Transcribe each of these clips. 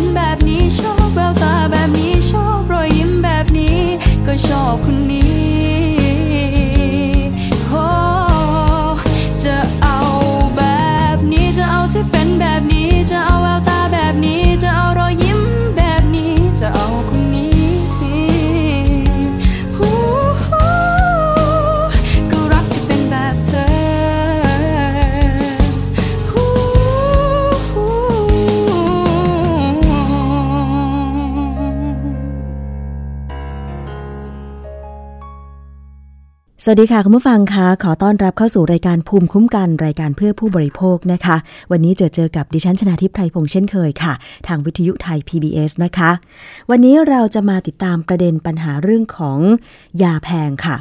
นแบบนี้ชอบ สวัสดีค่ะ คุณผู้ฟังคะขอต้อนรับเข้าสู่รายการภูมิคุ้มกันรายการเพื่อผู้บริโภคนะคะ วันนี้เจอเจอกับดิฉันชนาทิพไพรพงษ์เช่นเคยค่ะ ทางวิทยุไทย PBS นะคะ วันนี้เราจะมาติดตามประเด็นปัญหาเรื่องของยาแพงค่ะ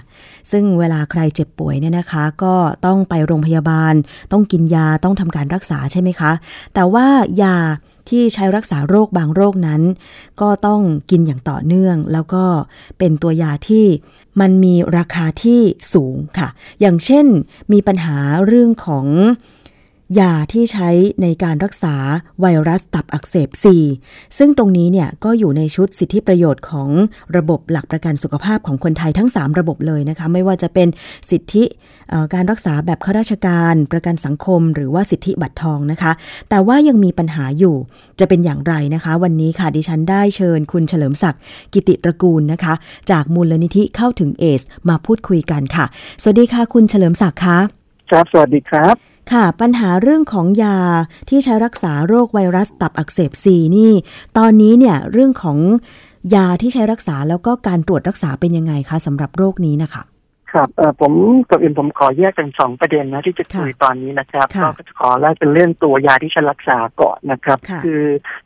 ซึ่งเวลาใครเจ็บป่วยเนี่ยนะคะ ก็ต้องไปโรงพยาบาล ต้องกินยาต้องทำการรักษาใช่ไหมคะ แต่ว่ายาที่ใช้รักษาโรคบางโรคนั้น ก็ต้องกินอย่างต่อเนื่อง แล้วก็เป็นตัวยาที่ มันมีราคาที่สูงค่ะ อย่างเช่นมีปัญหาเรื่องของ ยาที่ใช้ในการรักษาไวรัสตับอักเสบ C ซึ่งตรงนี้เนี่ยก็อยู่ในชุดสิทธิประโยชน์ของระบบหลักประกันสุขภาพของคนไทยทั้ง 3 ระบบเลยนะคะ ไม่ว่าจะเป็นสิทธิการรักษาแบบข้าราชการประกันสังคม หรือว่าสิทธิบัตรทองนะคะ แต่ว่ายังมีปัญหาอยู่จะเป็นอย่างไรนะคะ วันนี้ค่ะดิฉันได้เชิญคุณเฉลิมศักดิ์กิติตระกูลนะคะ จากมูลนิธิเข้าถึงเอส มาพูดคุยกันค่ะ สวัสดีค่ะคุณเฉลิมศักดิ์คะครับ สวัสดีครับ ค่ะ ปัญหาเรื่องของยาที่ใช้รักษาโรคไวรัสตับอักเสบซีนี่ ตอนนี้เนี่ยเรื่องของยาที่ใช้รักษาแล้วก็การตรวจรักษาเป็นยังไงคะสำหรับโรคนี้นะคะครับเออผมกับอื่นผมขอแยกเป็นสองประเด็นนะที่จะคุยค่ะตอนนี้นะครับค่ะก็จะขอแรกเป็นเรื่องตัวยาที่ใช้รักษาก่อนนะครับค่ะอ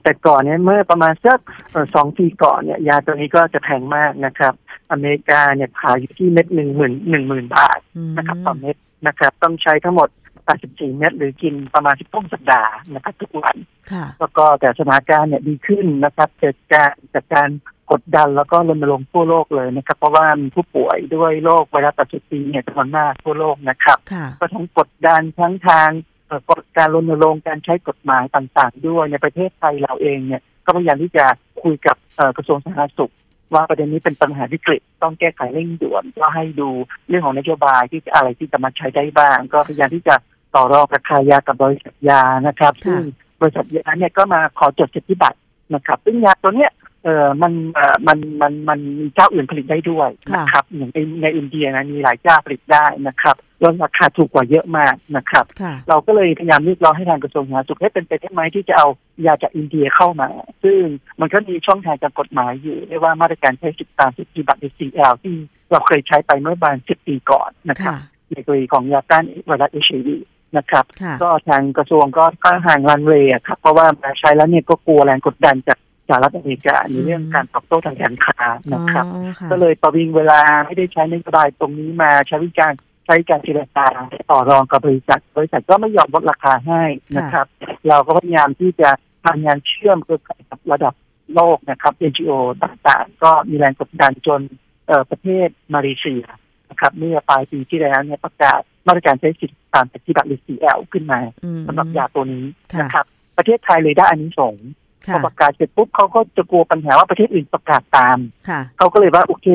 แต่ก่อนเนี่ยเมื่อประมาณสักเอ่อสองปีก่อนเนี่ยยาตัวนี้ก็จะแพงมากนะครับ อเมริกาเนี่ยขายอยู่ที่เม็ดหนึ่งหมื่นหนึ่งหมื่นบาทอืมนะครับต่อเม็ดนะครับ ต้องใช้ทั้งหมด 84 เม็ดหรือกินประมาณ 12 สัปดาห์นะครับทุกวันค่ะแล้วก็แต่สถานการณ์เนี่ยดีขึ้นนะครับจากการจากการกดดันแล้วก็รณรงค์ทั่วโลกเลยนะครับ เพราะว่ามีผู้ป่วยด้วยโรคไวรัสตับอักเสบบีเนี่ยจำนวนมากทั่วโลกนะครับค่ะก็ทั้งกดดันทั้งทางเอ่อกฎการรณรงค์การใช้กฎหมายต่างๆ ด้วยในประเทศไทยเราเองเนี่ยก็พยายามที่จะคุยกับเอ่อกระทรวงสาธารณสุขว่าประเด็นนี้เป็นปัญหาวิกฤตต้องแก้ไขเร่งด่วนก็ให้ดูเรื่องของนโยบายที่จะอะไรที่จะมาใช้ได้บ้าง ก็พยายามที่จะ ต่อรองราคายากับบริษัทยานะครับค่ะซึ่งบริษัทยาเนี่ยก็มาขอจดสิทธิบัตรนะครับ ซึ่งยาตัวเนี้ยเออมันเออมันมันมันมีเจ้าอื่นผลิตได้ด้วยนะครับอย่างในในอินเดียนะมีหลายเจ้าผลิตได้นะครับแล้วราคาถูกกว่าเยอะมากนะครับค่ะเราก็เลยพยายามเรียกร้องให้ทางกระทรวงสาธารณสุขให้เป็นไปได้ไหมที่จะเอายาจากอินเดียเข้ามา ซึ่งมันก็มีช่องทางจากกฎหมายอยู่เรียกว่ามาตรการใช้สิทธิตามสิทธิบัตร CL ที่เราเคยใช้ไปเมื่อประมาณ10ปีก่อนนะครับค่ะในกรณีของยาต้านไวรัสเอชวี นะครับค่ะก็ทางกระทรวงก็ก็ห่างรันเวย์อะครับ เพราะว่ามาใช้แล้วเนี่ยก็กลัวแรงกดดันจากสหรัฐอเมริกาในเรื่องการตอบโต้ทางการค้านะครับอ๋อค่ะก็เลยประวิงเวลาไม่ได้ใช้นโยบายตรงนี้มาใช้วิธีการใช้การเจรจาต่อรองกับบริษัท บริษัทก็ไม่ยอมลดราคาให้นะครับ เราก็พยายามที่จะทำงานเชื่อมเครือข่ายกับระดับโลกนะครับ NGO ต่างๆ ก็มีแรงกดดันจนเอ่อประเทศมาเลเซีย นะครับเมื่อปลายปีที่แล้วเนี่ยประกาศมาตรการใช้สิทธิตามปฏิบัติหรือ CL ขึ้นมาอืมสำหรับยาตัวนี้ค่ะนะครับ ประเทศไทยเลยได้อานิสงส์พค่ะอประกาศเสร็จปุ๊บเขาก็จะกลัวปัญหาว่าประเทศอื่นประกาศตามค่ะเขาก็เลยว่าโอเค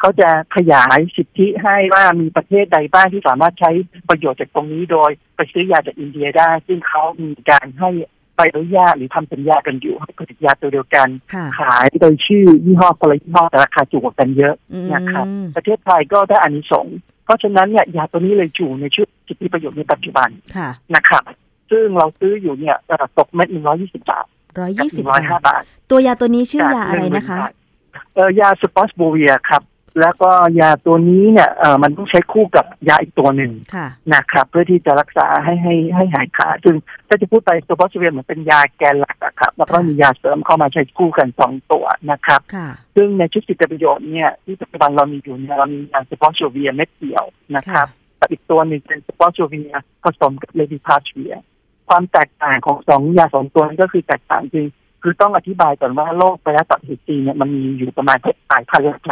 เขาจะขยายสิทธิให้ว่ามีประเทศใดบ้างที่สามารถใช้ประโยชน์จากตรงนี้โดยไปซื้อยาจากอินเดียได้ ซึ่งเขามีการให้ ใบอนุญาตหรือทำสัญญากันอยู่ให้ผลิตยาตัวเดียวกันค่ะขายโดยชื่อยี่ห้อคนละยี่ห้อแต่ราคาถูกกว่ากันเยอะอืมนะครับประเทศไทยก็ได้อานิสงส์เพราะฉะนั้นเนี่ยยาตัวนี้เลยอยู่ในชื่อสิทธิประโยชน์ในปัจจุบันค่ะนะครับซึ่งเราซื้ออยู่เนี่ยเอ่อตกเม็ดหนึ่งร้อยยี่สิบบาทร้อยกับยี่หสิบนึ่งร้อยห้าบาทบาท ตัวยาตัวนี้ชื่อยาอะไรนะคะเออยา sofosbuvir ครับ แล้วก็ยาตัวนี้เนี่ยเออมันต้องใช้คู่กับยาอีกตัวหนึ่งค่ะ นะครับ เพื่อที่จะรักษาให้ให้ให้หายขาดซึ่งถ้าจะพูดไป sofosbuvir เหมือนเป็นยาแกนหลักอะครับ แล้วก็มียาเสริมเข้ามาใช้คู่กันสองตัวนะครับ ค่ะ ซึ่งในชุดสิทธิประโยชน์เนี่ยที่ปัจจุบันเรามีอยู่เนี่ยเรามียา sofosbuvir เม็ดเดียวนะครับกับอีกตัวหนึ่งเป็น sofosbuvir ผสมกับ ledipasvirความแตกต่างของสองยาสองตัวนี้ก็คือแตกต่างจริงคือต้องอธิบายก่อนว่าโรคไวรัสตับอักเสบบีเนี่ยมันมีอยู่ประมาณหกสายพันธุ์หลัก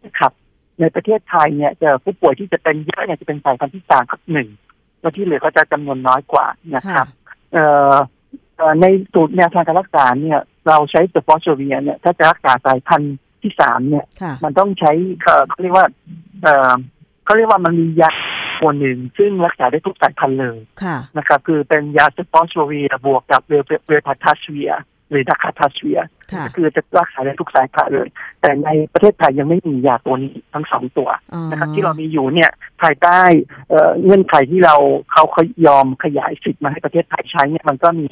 ๆนะครับ ในประเทศไทยเนี่ยจะผู้ป่วยที่จะเป็นเยอะเนี่ยจะเป็นสายพันธุ์ที่สามกับหนึ่งแล้วที่เหลือก็จะจำนวนน้อยกว่านะคค่ะรับเอ่อเอ่อในสูตรแนวทางการรักษาเนี่ย เราใช้สปอร์โชเวียเนี่ยถ้าจะรักษาสายพันธุ์ที่สามเนี่ยค่ะมันต้องใช้เอ่อเขาเรียกว่าเอ่อเขาเรียกว่ามันมียาตัวหนึ่งซึ่งรักษาได้ทุกสายพันธุ์เลยค่ะนะครับ คือเป็นยา sofosbuvir บวกกับเวล velpatasvir หรือ daclatasvir ค่ะคือจะรักษาได้ทุกสายพันธุ์เลย แต่ในประเทศไทยยังไม่มียาตัวนี้ทั้งสองตัวอ๋อนะครับที่เรามีอยู่เนี่ยภายใต้เอ่อเงื่อนไขที่เราเขาเขายอมขยายสิทธิ์มาให้ประเทศไทยใช้เนี่ยมันก็มี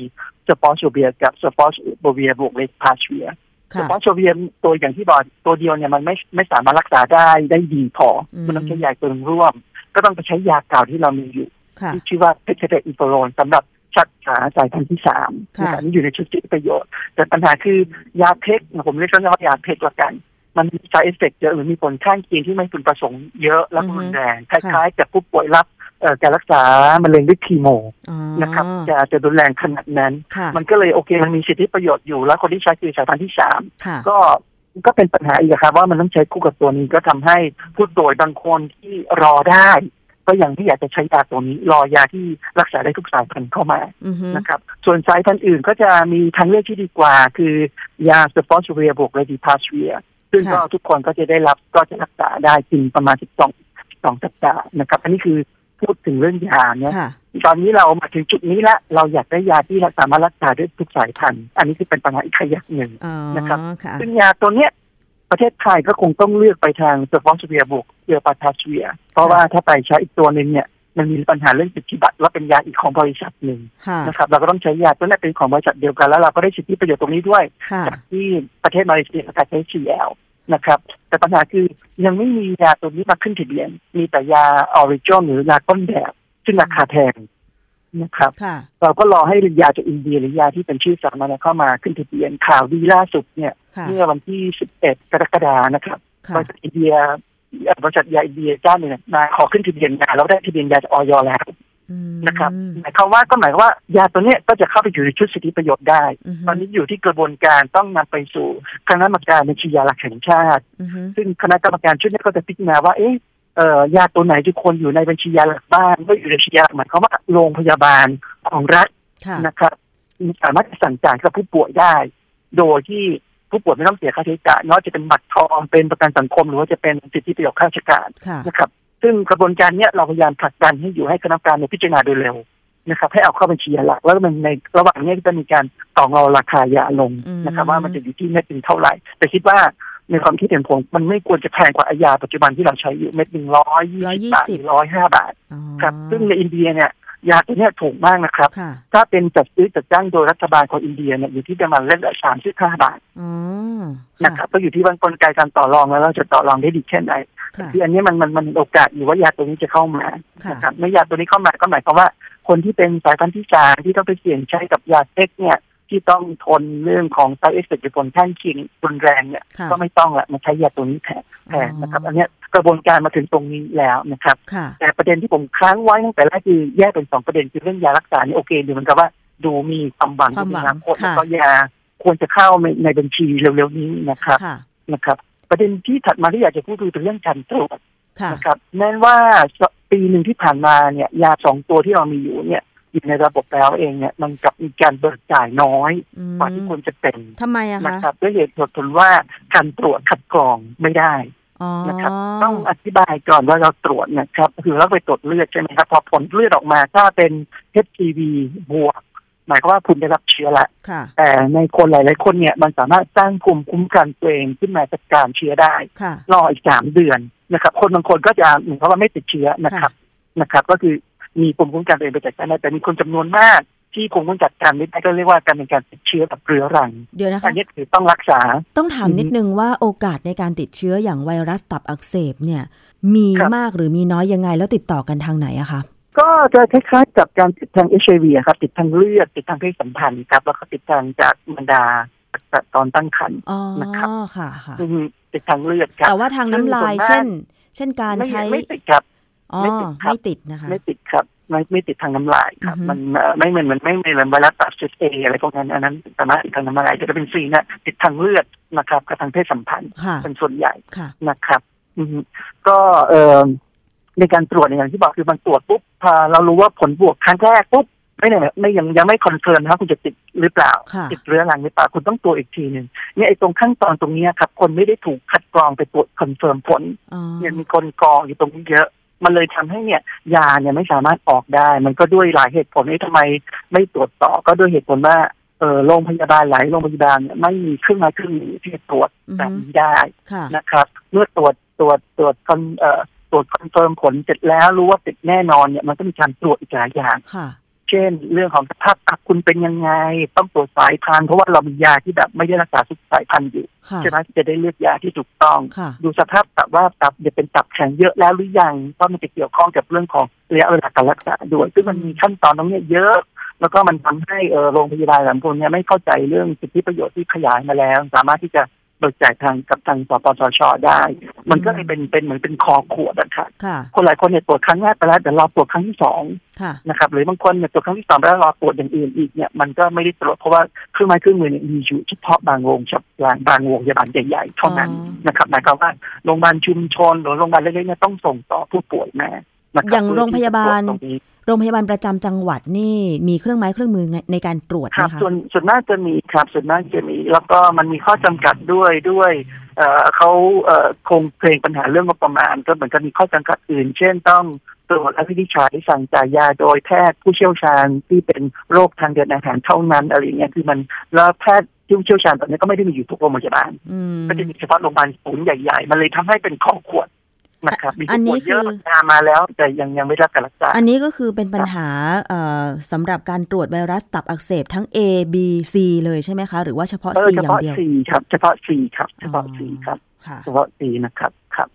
sofosbuvir กับ sofosbuvir บวก ledipasvir ค่ะ sofosbuvir ตัวอย่างที่บอกตัวเดียวเนี่ยมันไม่ไม่สามารถรักษาได้ได้ดีพออมมันต้องใช้ยาตัวหนึ่งร่วม ก็ต้องไปใช้ยาเก่าที่เรามีอยู่ค่ะที่ชื่อว่าเพชรเดอิโฟโรนสำหรับ ชักขาสายพันธุ์ที่สามค่ะนะครับนี่อยู่ในชุดสิทธิประโยชน์ แต่ปัญหาคือยาเพกผมเรียกว่ายาเพกละกัน มันมี side effect เยอะหรือมีผลข้างเคียงที่ไม่พึงประสงค์เยอะและรุนแรงคล้ายๆกับผู้ป่วยรับเอ่อการรักษามะเร็งด้วยคีโมอ๋อนะครับจะจะรุนแรงขนาดนั้นค่ะมันก็เลยโอเคมันมีสิทธิประโยชน์อยู่ แล้วคนที่ใช้คือสายพันธุ์ที่สามค่ะก็ก็เป็นปัญหาอีกอะครับว่ามันต้องใช้คู่กับตัวนี้ก็ทำให้ผู้ป่วยบางคนที่รอได้ ก็ยังไม่อยากจะใช้ยาตัวนี้ รอยาที่รักษาได้ทุกสายพันธุ์เข้ามาอือฮึนะครับ ส่วนสายพันธุ์อื่นก็จะมีทางเลือกที่ดีกว่า คือยา sofosbuvir บวก ledipasvir ซึ่งก็ทุกคนก็จะได้รับก็จะรักษาได้จริงประมาณ12 12สัปดาห์นะครับ อันนี้คือพูดถึงเรื่องยาเนี่ยค่ะตอนนี้เรามาถึงจุดนี้ละเราอยากได้ยาที่สามารถรักษาได้ทุกสายพันธุ์ อันนี้คือเป็นปัญหาอีกขยักหนึ่งอ๋อนะครับค่ะซึ่งยาตัวเนี้ย ประเทศไทยก็คงต้องเลือกไปทาง sofosbuvir บวก velpatasvir เพราะว่าถ้าไปใช้อีกตัวหนึ่งเนี่ยมันมีปัญหาเรื่องสิทธิบัตรว่าเป็นยาอีกของบริษัทหนึ่งค่ะนะครับเราก็ต้องใช้ยาตัวนั้นเป็นของบริษัทเดียวกันแล้วเราก็ได้สิทธิประโยชน์ตรงนี้ด้วยค่ะจากที่ประเทศมาเลเซียประกาศใช้ CL นะครับแต่ปัญหาคือยังไม่มียาตัวนี้มาขึ้นทะเบียน มีแต่ยา original หรือยาต้นแบบซึ่งราคาแพง นะครับค่ะเราก็รอให้ยาจากอินเดียหรือยาที่เป็นชื่อสามัญเข้ามาขึ้นทะเบียนข่าวดีล่าสุดเนี่ยค่ะเมื่อวันที่ 11 กรกฎานะครับค่ะบริษัทอินเดียบริษัทยาอินเดียเจ้าหนึ่งมาขอขึ้นทะเบียนยาแล้วได้ทะเบียนยาจากออยแล้วอืมนะครับหมายความว่าก็หมายความว่ายาตัวเนี้ยก็จะเข้าไปอยู่ในชุดสิทธิประโยชน์ได้อือฮึตอนนี้อยู่ที่กระบวนการต้องนำไปสู่คณะกรรมการบัญชียาหลักแห่งชาติอือฮึซึ่งคณะกรรมการชุดนี้ก็จะพิจารณาว่าเอ๊ะ เอ่อยาตัวไหนที่ควรอยู่ในบัญชียาหลักบ้านก็อยู่ในบัญชียาหลักหมายความว่าโรงพยาบาลของรัฐค่ะนะครับสามารถจะสั่งจ่ายกับผู้ป่วยได้ โดยที่ผู้ป่วยไม่ต้องเสียค่าใช้จ่ายไม่ว่าจะเป็นบัตรทองเป็นประกันสังคม หรือว่าจะเป็นสิทธิประโยชน์ข้าราชการค่ะนะครับ ซึ่งกระบวนการเนี้ยเราพยายามผลักดันให้อยู่ให้คณะกรรมการในยพิจารณาโดยเร็วนะครับให้เอาเข้าบัญชียาหลัก แล้วมันในระหว่างเนี้ยก็จะมีการต่อรองราคายาลงนะครับ ว่ามันจะอยู่ที่เม็ดหนึ่งเท่าไหร่ แต่คิดว่า ในความคิดเห็นผมมันไม่ควรจะแพงกว่ายาปัจจุบันที่เราใช้อยู่เม็ดหนึ่งร้อยยี่สิบบาทหรือร้อยห้าบาทอ๋อครับซึ่งในอินเดียเนี่ยยาตัวเนี้ยถูกมากนะครับค่ะถ้าเป็นจัดซื้อจัดจ้างโดยรัฐบาลของอินเดียเนี่ยอยู่ที่ประมาณเม็ดละสามสิบห้าบาทอ๋อนะครับก็อยู่ที่ว่ากลไกการต่อรองแล้วเราจะต่อรองได้ดีแค่ไหนค่ะที่อันนี้มันมันมันโอกาสอยู่ว่ายาตัวนี้จะเข้ามาค่ะนะครับเมื่อยาตัวนี้เข้ามาก็หมายความว่า คนที่เป็นสายพันธุ์ที่สามที่ต้องไปเสี่ยงใช้กับยาฉีดเนี่ย ที่ต้องทนเรื่องของ side effect ผลข้างเคียงรุนแรงเนี่ยค่ะก็ไม่ต้องละมาใช้ยาตัวนี้แทนแทนนะครับ อันเนี้ยกระบวนการมาถึงตรงนี้แล้วนะครับค่ะแต่ประเด็นที่ผมค้างไว้ตั้งแต่แรกคือแยกเป็นสองประเด็นคือเรื่องยารักษานี่โอเคดูเหมือนกับว่าดูมีความหวังความหวังในอนาคตค่ะแล้วก็ยาควรจะเข้าในในบัญชีเร็วๆนี้นะครับค่ะนะครับ ประเด็นที่ถัดมาที่อยากจะพูดคือเป็นเรื่องการตรวจค่ะนะครับแม้ว่าปีหนึ่งที่ผ่านมาเนี่ยยาสองตัวที่เรามีอยู่เนี่ย อยู่ในระบบแล้วเองเนี่ยมันกลับมีการเบิกจ่ายน้อยอืมกว่าที่ควรจะเป็นทำไมอะนะคะครับด้วยเหตุผลว่าการตรวจคัดกรองไม่ได้อ๋อนะครับต้องอธิบายก่อนว่าเราตรวจนะครับคือเราไปตรวจเลือดใช่ไหมครับพอผลเลือดออกมาถ้าเป็น HPV บวกหมายความว่าคุณได้รับเชื้อละค่ะแต่ในคนหลาย ๆ คนเนี่ยมันสามารถสร้างภูมิคุ้มกันตัวเองขึ้นมาจัดการเชื้อได้ค่ะรออีกสามเดือนนะครับ คนบางคนก็จะเหมือนกับว่าไม่ติดเชื้อนะครับนะครับ ก็คือ มีภูมิคุ้มกันตัวเองไปจัดการได้แต่มีคนจำนวนมากที่ภูมิคุ้มกันจัดการไม่ได้ก็เรียกว่าการเป็นการติดเชื้อแบบเรื้อรังเดี๋ยวนะอัคะนนี้คือต้องรักษา ต้องถามอือฮึนิดนึงว่าโอกาสในการติดเชื้ออย่างไวรัสตับอักเสบเนี่ย มีครับมากหรือมีน้อยยังไงแล้วติดต่อกันทางไหนอะคะก็จะคล้ายๆกับการติดทางเอชไอวีครับ ติดทางเลือดติดทางเพศสัมพันธ์ครับ แล้วก็ติดทางจากมารดาจากตอนตั้งครรภ์อ๋อนะครับค่ะค่ะอืมติดทางเลือดครับแต่ว่าทางน้ำลายซึ่งส่วนมากเช่น เช่นการไม่ใช้ไม่ติดครับอ๋อ ไม่ติดครับไม่ติดนะคะ ไม่ติดครับ ไม่ไม่ติดทางน้ำลายครับอือฮึมันเอ่อไม่เหมือนเหมือนไม่เหมือนไวรัสตับเชื้อเออะไรพวกนั้นอันนั้นสามารถติดทางน้ำลายจะเป็นซีนะติดทางเลือดนะครับกับทางเพศสัมพันธ์ค่ะเป็นส่วนใหญ่ค่ะนะครับอืมก็เอ่อในการตรวจเนี่ยอย่างที่บอกคือมันตรวจปุ๊บพอเรารู้ว่าผลบวกครั้งแรกปุ๊บไม่เนี่ยไม่ยังยังไม่ confirm นะครับคุณจะติดหรือเปล่าค่ะติดเรื้อรังหรือเปล่าคุณต้องตรวจอีกทีหนึ่งเนี่ยไอ้ตรงขั้นตอนตรงเนี้ยครับ คนไม่ได้ถูกคัดกรองไปตรวจ confirm ผลอ๋อเนี่ยมีคนกรองอยู่ตรงนี้เยอะ มันเลยทำให้เนี่ยยาเนี่ยไม่สามารถออกได้ มันก็ด้วยหลายเหตุผลที่ทำไมไม่ตรวจต่อก็ด้วยเหตุผลว่าเออโรงพยาบาลหลายโรงพยาบาลเนี่ยไม่มีเครื่องไม้เครื่องมือที่จะตรวจอือฮึแบบนี้ได้ค่ะนะครับ เมื่อตรวจตรวจตรวจคอนเอ่อตรวจ confirm ผลเสร็จแล้วรู้ว่าติดแน่นอนเนี่ยมันก็มีการตรวจอีกหลายอย่างค่ะ เช่น เรื่องของสภาพตับคุณเป็นยังไง ต้องตรวจสายพันธุ์เพราะว่าเรามียาที่แบบไม่ได้รักษาทุกสายพันธุ์อยู่ค่ะใช่ไหมที่จะได้เลือกยาที่ถูกต้องค่ะดูสภาพตับว่าตับเนี่ยเป็นตับแข็งเยอะแล้วหรือยังเพราะมันจะเกี่ยวข้องกับเรื่องของระยะเวลาการรักษาด้วยซึ่งมันมีขั้นตอนตรงเนี้ยเยอะแล้วก็มันทำให้เออโรงพยาบาลหลายคนเนี่ยไม่เข้าใจเรื่องสิทธิประโยชน์ที่ขยายมาแล้ว สามารถที่จะ เบิกจ่ายทางกับทางสปสชได้ มันก็เลยเป็นเป็นเหมือนเป็นคอขวดอะค่ะค่ะคนหลายคนเนี่ยตรวจครั้งแรกไปแล้วแต่รอตรวจครั้งที่สองค่ะนะครับหรือบางคนเนี่ยตรวจครั้งที่สองไปแล้วรอตรวจอย่างอื่นอีกเนี่ยมันก็ไม่ได้ตรวจเพราะว่าเครื่องไม้เครื่องมือเนี่ยมีอยู่เฉพาะบางโรงพยาบาลบางโรงพยาบาลใหญ่ๆเท่านั้นอ๋อนะครับหมายความว่าโรงพยาบาลชุมชนหรือโรงพยาบาลเล็กๆเนี่ยต้องส่งต่อผู้ป่วยมานะครับอย่างโรงพยาบาล รงนี้โรงพยาบาลประจำจังหวัดนี่มีเครื่องไม้เครื่องมือในการตรวจคไหมรับคะส่วนส่วนมากจะมีครับส่วนมากจะมี แล้วก็มันมีข้อจำกัดด้วยด้วยเอ่อเขาเอ่อคงเพลงปัญหาเรื่องงบประมาณ ก็เหมือนกับมีข้อจำกัดอื่น เช่นต้องตรวจและวินิจฉัยสั่งจ่ายยาโดยแพทย์ผู้เชี่ยวชาญที่เป็นโรคทางเดินอาหารเท่านั้นอะไรอย่างเงี้ยคือมันแล้วแพทย์ที่เชี่ยวชาญแบบนี้ก็ไม่ได้มีอยู่ทุกโรงพยาบาลมก็จะมีเฉพาะโรงพยาบาลศูนย์ใหญ่ๆ มันเลยทำให้เป็นข้อขวด นะครับมีอันผู้นี้ป่วยเยอะคือตามมาแล้ว แต่ยังยังไม่ได้รับการรักษา อันนี้ก็คือเป็นปัญหาเอ่อสำหรับการตรวจไวรัสตับอักเสบทั้ง A B C เลยใช่ไหมคะ หรือว่าเฉพาะเอ C อเฉอย่างพาะเดียวสี่ครับ เฉพาะสี่ครับ เฉพาะอ๋อสี่ครับค่ะเฉพาะสี่นะครับครับ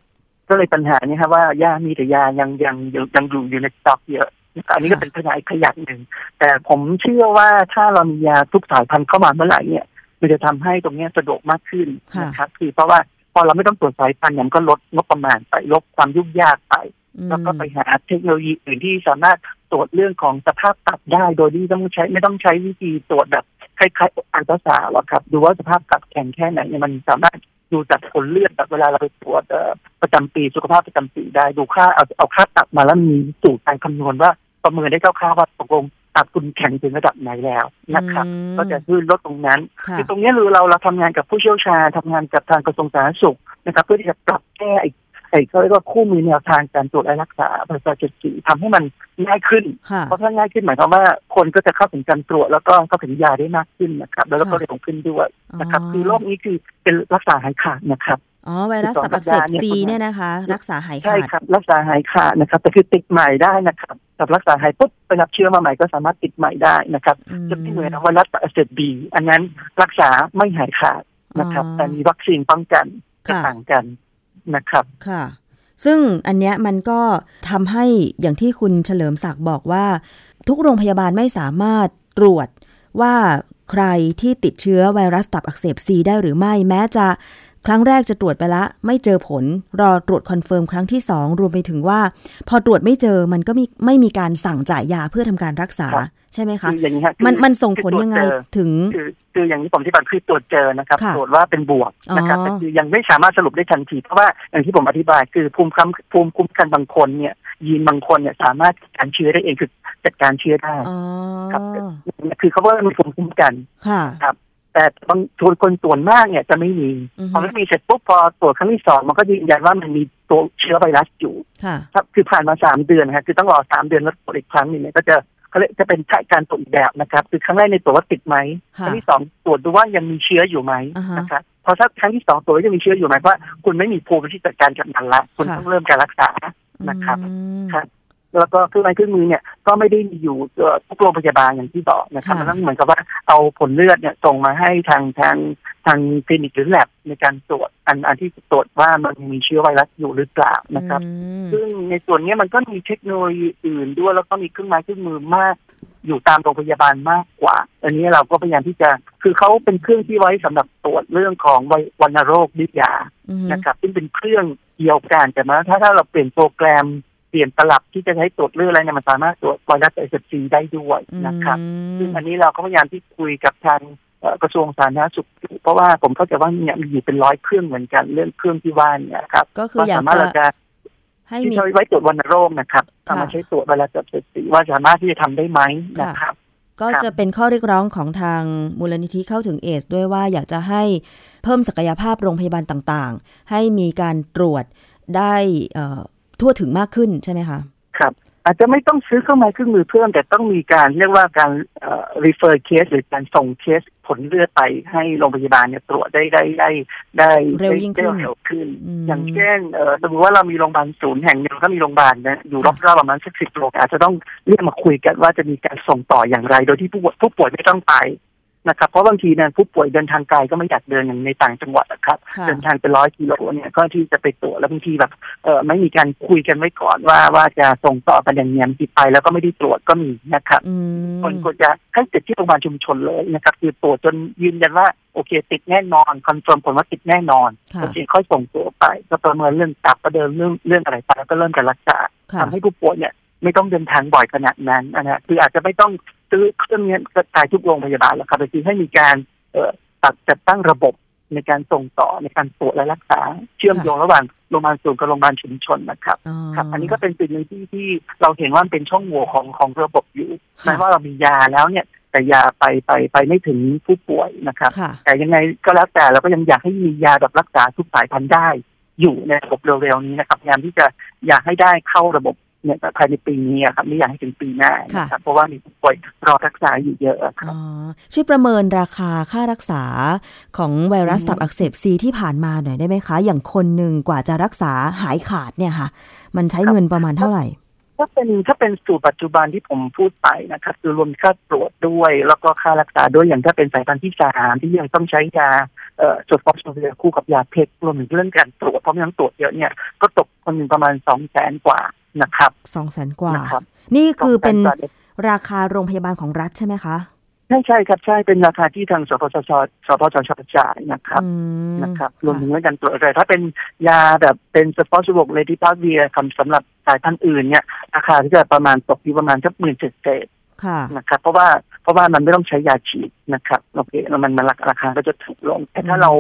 ก็เลยปัญหานี้ครับว่ายามีแต่ยายังยังยังยังอยู่อยู่ในสต็อกเยอะนะครับอันนี้ก็เป็นปัญหาอีกขยักหนึ่ง แต่ผมเชื่อว่าถ้าเรามียาทุกสายพันธุ์เข้ามาเมื่อไหร่เนี่ยมันจะทำให้ตรงเนี้ยสะดวกมากขึ้นค่ะนะครับคือเพราะว่า พอเราไม่ต้องตรวจสายพันธุ์เนี่ยมันก็ลดงบประมาณไปลดความยุ่งยากไปอืมแล้วก็ไปหาเทคโนโลยีอื่นที่สามารถตรวจเรื่องของสภาพตับได้โดยที่ต้องใช้ไม่ต้องใช้วิธีตรวจแบบคล้ายๆอัลตราซาวด์หรอกครับดูว่าสภาพตับแข็งแค่ไหนเนี่ยมันสามารถดูจากผลเลือดแบบเวลาเราไปตรวจเอ่อประจำปีสุขภาพประจำปีได้ดูค่าเอาเอาค่าตับมาแล้วมีสูตรการคำนวณว่าประเมินได้คร่าวๆว่าตกลง ตับคุณแข็งถึงระดับไหนแล้วนะครับอืมก็จะช่วยลดตรงนั้นค่ะคือตรงเนี้ยคือเราเราทำงานกับผู้เชี่ยวชาญทำงานกับทางกระทรวงสาธารณสุขนะครับ เพื่อที่จะปรับแก้ไอ้ไอ้เขาเรียกว่าคู่มือแนวทางการตรวจและรักษาประชาชนสีทำให้มันง่ายขึ้นค่ะเพราะถ้าง่ายขึ้นหมายความว่าคนก็จะเข้าถึงการตรวจแล้วก็เข้าถึงยาได้มากขึ้นนะครับ แล้วก็ค่ะเร็วขึ้นด้วยนะครับ คือโรคนี้คือเป็นรักษาหายขาดนะครับ อ๋อไวรัสตับอักเสบคือสองสัปดาห์เนี่ย C คุณเนี่ยนะคะ รักษาหายใช่ขาดครับรักษาหายขาดนะครับแต่คือติดใหม่ได้นะครับกับรักษาหายปุ๊บไปรับเชื้อมาใหม่ก็สามารถติดใหม่ได้นะครับอืมจะไม่เหมือนไวรัสตับอักเสบบีอันนั้นรักษาไม่หายขาดนะครับอ๋อแต่มีวัคซีนป้องกันจะค่ะต่างกันนะครับค่ะ ซึ่งอันเนี้ยมันก็ทำให้อย่างที่คุณเฉลิมศักดิ์บอกว่า ทุกโรงพยาบาลไม่สามารถตรวจว่าใครที่ติดเชื้อไวรัสตับอักเสบซีได้หรือไม่แม้จะ ครั้งแรกจะตรวจไปละ ไม่เจอผล รอตรวจ confirm ครั้งที่สองรวมไปถึงว่า พอตรวจไม่เจอมันก็มีไม่มีการสั่งจ่ายยาเพื่อทำการรักษาครับใช่ไหมคะคืออย่างนี้ฮะคือมันมันส่งผลคือตรวจยังไงเจอถึงคือคืออย่างที่ผมที่บอกคือตรวจเจอนะครับค่ะตรวจว่าเป็นบวกนะครับอ๋อแต่คือยังไม่สามารถสรุปได้ทันที เพราะว่าอย่างที่ผมอธิบายคือภูมิคุ้มภูมิคุ้มกันบางคนเนี่ยยีนบางคนเนี่ยสามารถจัดการเชื้อได้เองคือจัดการเชื้อได้อ๋อครับคือเขาว่ามีภูมิคุ้มกันค่ะ แต่บางชนคนส่วนมากเนี่ยจะไม่มีอือฮึพอไม่มีเสร็จปุ๊บพอตรวจครั้งที่สองมันก็ยืนยันว่ามันมีตัวเชื้อไวรัสอยู่ค่ะครับคือผ่านมาสามเดือนนะครับคือต้องรอสามเดือนแล้วตรวจอีกครั้งหนึงเนี่ยก็จะเขาเรียกจะเป็นการตรวจอีกแบบนะครับ คือครั้งแรกในตรวจว่าติดไหมคค่ะรั้งที่สองตรวจดูว่ายังมีเชื้ออยู่ไหมอ่าฮะนะครับพอถ้าครั้งที่สองตรวจว่ายังมีเชื้ออยู่ไหมเพราะว่า คุณไม่มีภูมิที่จัดการกับมันละคุณค่ะต้องเริ่มการรักษานะครับอืมครับ แล้วก็เครื่องไม้เครื่องมือเนี่ยก็ไม่ได้มีอยู่เอ่อทุกโรงพยาบาลอย่างที่บอกนะครับค่ะมันต้องเหมือนกับว่าเอาผลเลือดเนี่ยส่งมาให้ทางทางทางคลินิกหรือแลบในการตรวจอันอันที่ตรวจว่ามันมีเชื้อไวรัสอยู่หรือเปล่านะครับอืมซึ่งในส่วนเนี้ยมันก็มีเทคโนโลยีอื่นด้วยแล้วก็มีเครื่องไม้เครื่องมือมาก อยู่ตามโรงพยาบาลมากกว่า อันนี้เราก็พยายามที่จะคือเขาเป็นเครื่องที่ไว้สำหรับตรวจเรื่องของไววัณโรควิทยาอืมนะครับ ซึ่งเป็นเครื่องเดียวกันแต่มาถ้าถ้าเราเปลี่ยนโปรแกรม เปลี่ยนตลับที่จะใช้ตรวจเลือดอะไรเนี่ยมันสามารถตรวจไวรัสไอเซีได้ด้วยนะครับซึ่งอันนี้เราก็พยายามที่คุยกับทางเอ่อกระทรวงสาธารณสุขอยู่เพราะว่าผมเข้าใจว่าเนี่ยมีอยู่เป็นร้อยเครื่องเหมือนกันเรื่องเครื่องที่ว่าเนี่ยครับก็คืออยากสามารถจะเราจะให้ที่มีใช้ไว้ตรวจวัณโรคนะครับค่ะสามารถใช้ตรวจไวรัสตับอักเสบว่าสามารถที่จะทำได้ไหมนะครับ ก็จะเป็นข้อเรียกร้องของทางมูลนิธิเข้าถึงเอส ด้วยว่าอยากจะให้เพิ่มศักยภาพโรงพยาบาลต่างๆ ให้มีการตรวจได้เอ่อ ทั่วถึงมากขึ้นใช่ไหมคะครับ อาจจะไม่ต้องซื้อเครื่องไม้เครื่องมือเพิ่ม แต่ต้องมีการเรียกว่าการเอ่อ refer case หรือการส่งเคสผลเลือดไปให้โรงพยาบาลเนี่ยตรวจได้ได้ได้ได้เร็วยิ่งขึ้นได้เร็วขึ้นอืมอย่างเช่นเอ่อสมมติว่าเรามีโรงพยาบาลศูนย์แห่งหนึ่งก็มีโรงพยาบาลนะอยู่รอบๆประมาณสักสิบโลอาจจะต้องเรียกมาคุยกันว่าจะมีการส่งต่ออย่างไร โดยที่ผู้ป่วยผู้ป่วยไม่ต้องไป นะครับเพราะบางทีเนี่ยผู้ป่วยเดินทางไกลก็ไม่อยากเดินอย่างในต่างจังหวัดนะครับค่ะเดินทางเป็นร้อยกิโลเนี่ยก็ที่จะไปตรวจแล้วบางทีแบบเออไม่มีการคุยกันไว้ก่อนว่าว่าจะส่งต่อกันอย่างเงี้ยติดไปแล้วก็ไม่ได้ตรวจก็มีนะครับอืมคนควรจะให้ติดที่โรงพยาบาลชุมชนเลยนะครับคือตรวจจนยืนยันว่าโอเค ติดแน่นอน confirm ผลว่าติดแน่นอนค่ะโอเคค่อยส่งตัวไปก็ประเมินเรื่องตับประเมินเรื่องเรื่องอะไรไปแล้วก็เริ่มการรักษาค่ะทำให้ผู้ป่วยเนี่ยไม่ต้องเดินทางบ่อยขนาดนั้นนะฮะคืออาจจะไม่ต้อง ซื้อเครื่องนี้กระจายทุกโรงพยาบาลแล้วครับแต่คือให้มีการเอ่อตัดจัดตั้งระบบในการส่งต่อในการตรวจและรักษา เชื่อมโยงระหว่างโรงพยาบาลศูนย์กับโรงพยาบาลชุมชนนะครับอ๋อครับ อันนี้ก็เป็นสิ่งหนึ่งที่ที่เราเห็นว่ามันเป็นช่องโหว่ของของระบบอยู่ค่ะแม้ว่าเรามียาแล้วเนี่ย แต่ยาไปไปไปไม่ถึงผู้ป่วยนะครับค่ะแต่ยังไงก็แล้วแต่เราก็ยังอยากให้มียาแบบรักษาทุกสายพันธุ์ได้ อยู่ในระบบเร็วๆนี้นะครับพยายามที่จะอยากให้ได้เข้าระบบ เนี่ยภายในปีนี้อะครับไม่อยากให้ถึงปีหน้าค่ะนะครับเพราะว่ามีผู้ป่วยรอรักษาอยู่เยอะอะครับอ๋อช่วยประเมินราคาค่ารักษาของไวรัสอืมตับอักเสบซีที่ผ่านมาหน่อยได้ไหมคะ อย่างคนหนึ่งกว่าจะรักษาหายขาดเนี่ยค่ะ มันใช้เงินประมาณเท่าไหร่ถ้าเป็นถ้าเป็นสูตรปัจจุบันที่ผมพูดไปนะครับคือรวมค่าตรวจด้วย แล้วก็ค่ารักษาด้วยอย่างถ้าเป็นสายพันธุ์ที่สามที่ยังต้องใช้ยาเอ่อจดฟอสโฟเรียคู่กับยาเพกรวมถึงเรื่องการตรวจเพราะมันต้องตรวจเยอะเนี่ยก็ตกคนหนึ่งประมาณสองแสนกว่า นะครับสองแสนกว่านะครับ นี่คือเป็น200,000กว่าราคาโรงพยาบาลของรัฐใช่ไหมคะใช่ใช่ครับใช่เป็นราคาที่ทางสปสชสปสชจ่ายนะครับอืมนะครับ รวมค่ะถึงเรื่องการตรวจอะไรถ้าเป็นยาแบบเป็นสปอร์ตบวกเลดี้พาเวียคำสำหรับสายพันธุ์อื่นเนี่ย ราคาที่จะประมาณตกอยู่ประมาณสักหมื่นเจ็ดเศษค่ะนะครับ เพราะว่า เพราะว่ามันไม่ต้องใช้ยาฉีดนะครับโอเคแล้วมันมันราคาก็จะถูกลง แต่ถ้าอืมเรา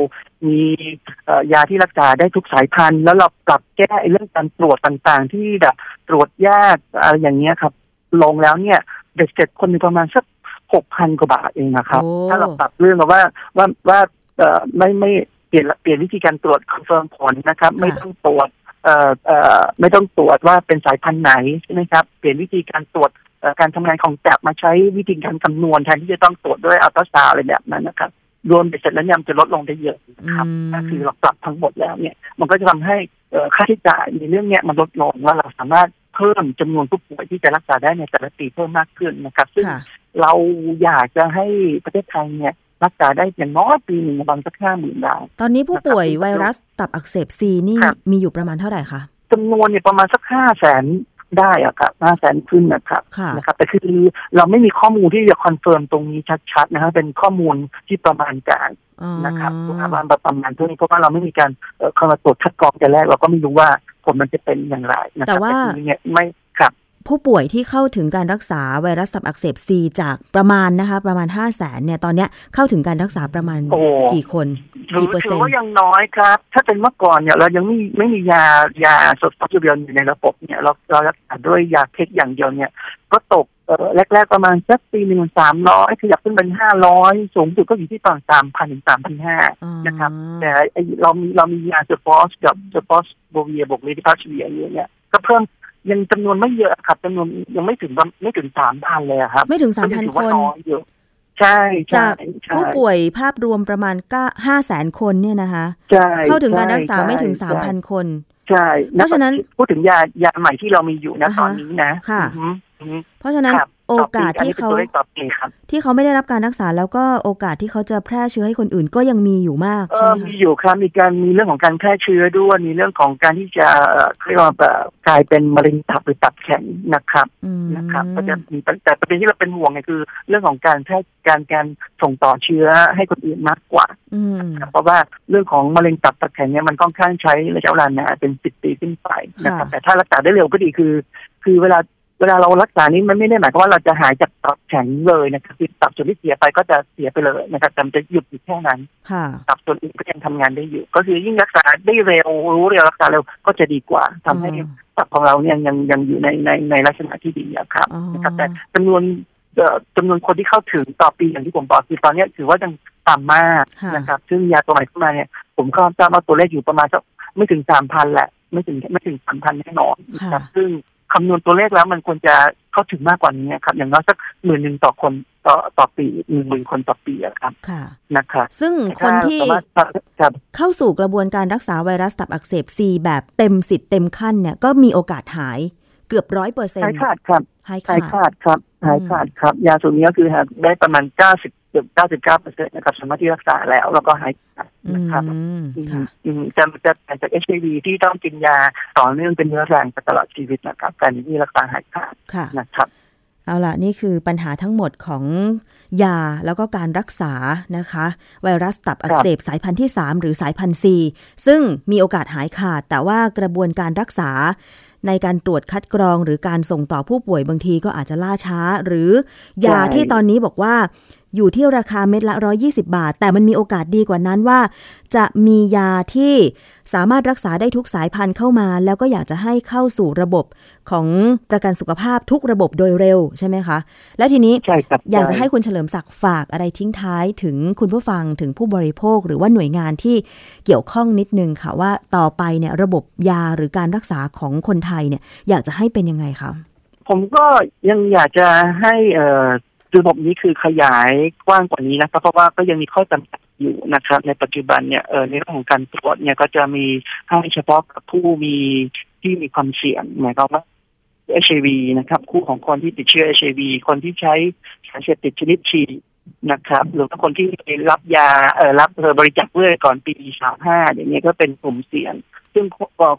มีเอ่อยาที่รักษาได้ทุกสายพันธุ์ แล้วเราปรับแก้ไอ้เรื่องการตรวจต่างๆ ที่แบบตรวจยากอะไรอย่างเงี้ยครับ ลงแล้วเนี่ยเด็กเสร็จคนหนึงประมาณสักหกพันกว่าบาทเองนะครับโอ้ถ้าเราปรับเรื่องว่าว่าว่าเอ่อไม่ไม่เปลี่ยนเปลี่ยนวิธีการตรวจ confirm ผลนะครับ ไม่ต้องตรวจเอ่อเอ่อไม่ต้องตรวจว่าเป็นสายพันธุ์ไหนใช่ไหมครับ เปลี่ยนวิธีการตรวจเอ่อ การทำงานของตับมาใช้วิธีการคำนวณแทนที่จะต้องตรวจด้วยอัลตราซาวด์อะไรแบบนั้นนะครับรวมไปเสร็จแล้วเนี่ยมันจะลดลงได้เยอะนะครับอืมถ้าคือเราปรับทั้งหมดแล้วเนี่ย มันก็จะทำให้เอ่อค่าใช้จ่ายในเรื่องเนี้ยมันลดลงว่าเราสามารถเพิ่มจำนวนผู้ป่วยที่จะรักษาได้ในแต่ละปีเพิ่มมากขึ้นนะครับ ซึ่งค่ะเราอยากจะให้ประเทศไทยเนี่ยรักษาได้อย่างน้อยปีหนึ่งบางสักห้าหมื่นราย ตอนนี้ผู้ป่วยนะครับไวรัสตับอักเสบซีนี่ครับมีอยู่ประมาณเท่าไหร่คะจำนวนเนี่ยประมาณสักห้าแสน ได้อะครับห้าแสนขึ้นนะครับค่ะนะครับ แต่คือเราไม่มีข้อมูลที่จะ confirm ตรงนี้ชัดๆนะครับเป็นข้อมูลที่ประมาณการอ๋อนะครับประมาณประมาณเท่านี้เพราะว่าเราไม่มีการเอ่อเข้ามาตรวจคัดกรองแต่แรกเราก็ไม่รู้ว่าผลมันจะเป็นอย่างไรนะครับแต่ว่าทีนี้เนี่ยไม่ครับ ผู้ป่วยที่เข้าถึงการรักษาไวรัสตับอักเสบซีจากประมาณนะคะประมาณ5 0 0แสนเนี่ยตอนเนี้ยเข้าถึงการรักษาประมาณโอ้กี่คนถือกี่เปอร์ถืเซ็อนต์ว่ายังน้อยครับ ถ้าเป็นเมื่อก่อนเนี่ยเรายังไม่ไม่มียายาสดฟักจูเบียนอยู่ในระบบเนี่ยเราเรารักษาด้วยยาเพกอย่างเดียวเนี่ย ก็ตกเออแรกๆประมาณสักปีหนึ่งสามร้อยขยับขึ้นเป็นห้าร้อยสูงสุดก็อยู่ที่ประมาณสามพันถึงสามพันห้าอ๋อนะครับ แต่ไอเรามีเรามียาเซฟอสกับเซฟอสโบเวียบวกเลดิพาชเวียอยู่เนี่ยก็เพิ่ม ยังจำนวนไม่เยอะครับจำนวนยังไม่ถึงไม่ถึงสามพันเลยอะครับ ไม่ถึงก็ยังถือ3,000คว่านน้อยอยู่ใช่จาใช่กใช่ผู้ป่วยภาพรวมประมาณก็ห้าแสนคนเนี่ยนะคะใช่เข้าถึงการรักษาใช่ไม่ถึงใช่3,000คน ใช่เพราะฉะนั้นพูดถึงยายาใหม่ที่เรามีอยู่นะอ่าฮะตอนนี้นะค่ะอือฮึอือฮึ เพราะฉะนั้นครับโอกาสต่ปีที่เขาอันนี้ป็นตัวลขต่อปีครับที่เขาไม่ได้รับการรักษาแล้วก็โอกาสที่เขาจะแพร่เชื้อให้คนอื่นก็ยังมีอยู่มากเอใช่อไหมมีคะอยู่ครับมีการมีเรื่องของการแพร่เชื้อด้วยมีเรื่องของการที่จะเอ่อเรียกว่าแบบกลายเป็นมะเร็งตับหรือตับแข็งนะครับอืมนะครับก็จะมีปัญแต่ประเด็นที่เราเป็นห่วงเนี่ยคือ เรื่องของการแพร่การการส่งต่อเชื้อให้คนอื่นมากกว่าอืมครับเพราะว่าเรื่องของมะเร็งตับตับแข็งเนี่ยมันค่อนข้างใช้ระยะเวลานานเป็นสิบปีขึ้นไปนะครับค่ะแต่ถ้ารักษาได้เร็วก็ดีคือ คือเวลา เวลาเรารักษานี้มันไม่ได้หมายความว่าเราจะหายจากตับแข็งเลยนะครับคือตับส่วนที่เสียไปก็จะเสียไปเลยนะครับแต่มันจะหยุดอยู่แค่นั้นค่ะตับส่วนอื่นก็ยังทำงานได้อยู่ ก็คือยิ่งรักษาได้เร็วรู้เร็วรักษาเร็วก็จะดีกว่าทำให้อ๋อตับของเราเนี่ยยังยังอยู่ในในในลักษณะที่ดีอะครับอ๋อนะครับแต่จำนวนเอ่อจำนวนคนที่เข้าถึงต่อปีอย่างที่ผมบอกคือตอนเนี้ยถือว่ายังต่ำมากค่ะนะครับ ซึ่งยาตัวใหม่เข้ามาเนี่ย ผมก็ทราบว่าตัวเลขอยู่ประมาณสักไม่ถึงสามพันแหละ ไม่ถึงไม่ถึงสามพันแน่นอนนะครับซึ่ง คำนวณตัวเลขแล้วมันควรจะเข้าถึงมากกว่านี้ครับ อย่างน้อยสักหมื่นหนึ่งต่อคนต่อต่อปีหนึ่งหมื่นคนต่อปีอะครับค่ะนะครับซึ่งคนที่ถ้าสามารถครับเข้าสู่กระบวนการรักษาไวรัสตับอักเสบซีแบบเต็มสิทธิ์เต็มขั้นเนี่ยก็มีโอกาสหายเกือบร้อยเปอร์เซ็นหายต์ขาดครับหายหายขาดขาดครับหายขาดครับ ยาตัวนี้ก็คือหาได้ประมาณเก้าสิบ เกือบเก้าสิบเก้าเปอร์เซ็นต์นะครับสามารถที่รักษาแล้ว แล้วก็หายขาดอืนะครับมค่ะอืมจะจะแต่จากเอชไอวีที่ต้องกินยาต่อเนื่องเป็นเนื้อแรงไปตลอดชีวิตนะครับการที่รักษาหายขาดค่ะนะครับเอาล่ะนี่คือปัญหาทั้งหมดของยาแล้วก็การรักษานะคะ ไวรัสตับอักเสบสายพันธุ์ที่ 3 หรือสายพันธุ์ C ซึ่งมีโอกาสหายขาด แต่ว่ากระบวนการรักษา ในการตรวจคัดกรอง หรือการส่งต่อผู้ป่วยบางทีก็อาจจะล่าช้า หรือยาใช่ที่ตอนนี้บอกว่า อยู่ที่ราคาเม็ดละ 120 บาท แต่มันมีโอกาสดีกว่านั้นว่า จะมียาที่สามารถรักษาได้ทุกสายพันธุ์เข้ามา แล้วก็อยากจะให้เข้าสู่ระบบของประกันสุขภาพทุกระบบโดยเร็วใช่ไหมคะ และทีนี้อยากจะให้คุณเฉลิมศักดิ์ฝากอะไรทิ้งท้ายถึงคุณผู้ฟังถึงผู้บริโภค หรือว่าหน่วยงานที่เกี่ยวข้องนิดนึงค่ะว่าต่อไปเนี่ยระบบยาหรือการรักษาของคนไทยเนี่ยอยากจะให้เป็นยังไงคะผมก็ยังอยากจะให้อ่อ ระบบนี้คือขยายกว้างกว่านี้นะครับ เพราะว่าก็ยังมีข้อจำกัดอยู่นะครับ ในปัจจุบันเนี่ยเออในเรื่องของการตรวจเนี่ยก็จะมีให้เฉพาะกับผู้มีที่มีความเสี่ยงหมายความว่า HIV นะครับ คู่ของคนที่ติดเชื้อ HIV คนที่ใช้สารเสพติดชนิดฉีดนะครับหรือว่าคนที่รับยาเออรับเออบริจาคเลือดก่อนปี35อย่างเงี้ยก็เป็นกลุ่มเสี่ยง ซึ่ง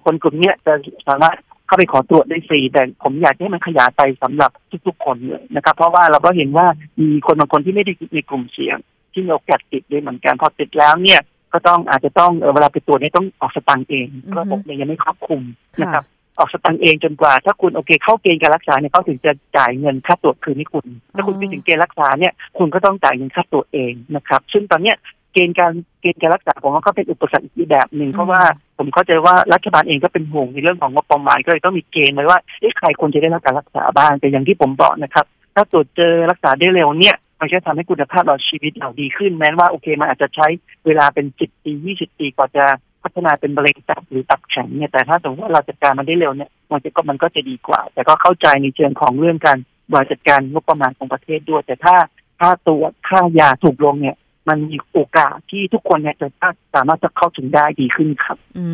คนกลุ่มเนี้ยจะสามารถาไปขอตรวจได้ฟรี แต่ผมอยากให้มันขยายไปสำหรับทุกๆคนเลยนะครับ เพราะว่าเราก็เห็นว่ามีคนบางคนที่ไม่ได้ในกลุ่มเสี่ยง ที่มีโอกาสติดด้วยเหมือนกันพอติดแล้วเนี่ยก็ต้องอาจจะต้องเอ่อเวลาไปตรวจเนี่ยต้องออกสตางค์เองอือฮึระบบเนี่ยยังไม่ครอบคลุมนะครับค่ะออกสตางค์เองจนกว่า ถ้าคุณโอเคเข้าเกณฑ์การรักษาเนี่ยเขาถึงจะจ่ายเงินค่าตรวจคืนให้คุณ ถ้าคุณไม่ถึงเกณฑ์รักษาเนี่ยคุณก็ต้องจ่ายเงินค่าตรวจเองนะครับ ซึ่งตอนเนี้ย เกณฑ์การเกณฑ์การรักษาผมว่าก็เป็นอุปสรรคอีกแบบหนึ่งเพราะว่าผมเข้าใจว่ารัฐบาลเองก็เป็นห่วงในเรื่องของงบประมาณก็เลยต้องมีเกณฑ์ไว้ว่าเอ๊ะใครควรจะได้รับการรักษาบ้างแต่อย่างที่ผมบอกนะครับ ถ้าตรวจเจอรักษาได้เร็วเนี่ยมันจะทำให้คุณภาพเราชีวิตเราดีขึ้นแม้ว่าโอเคมันอาจจะใช้เวลาเป็นสิบปียี่สิบปีกว่าจะพัฒนาเป็นมะเร็งตับหรือตับแข็งเนี่ยแต่ถ้าสมมติว่าเราจัดการมันได้เร็วเนี่ยมันจะก็มันก็จะดีกว่า แต่ก็เข้าใจในเชิงของเรื่องการบริหารจัดการงบประมาณของประเทศด้วย แต่ถ้าค่าตรวจค่ายาถูกลงเนี่ย มันมีโอกาสที่ทุกคนเนี่ยจะสามารถจะเข้าถึงได้ดีขึ้นครับ อื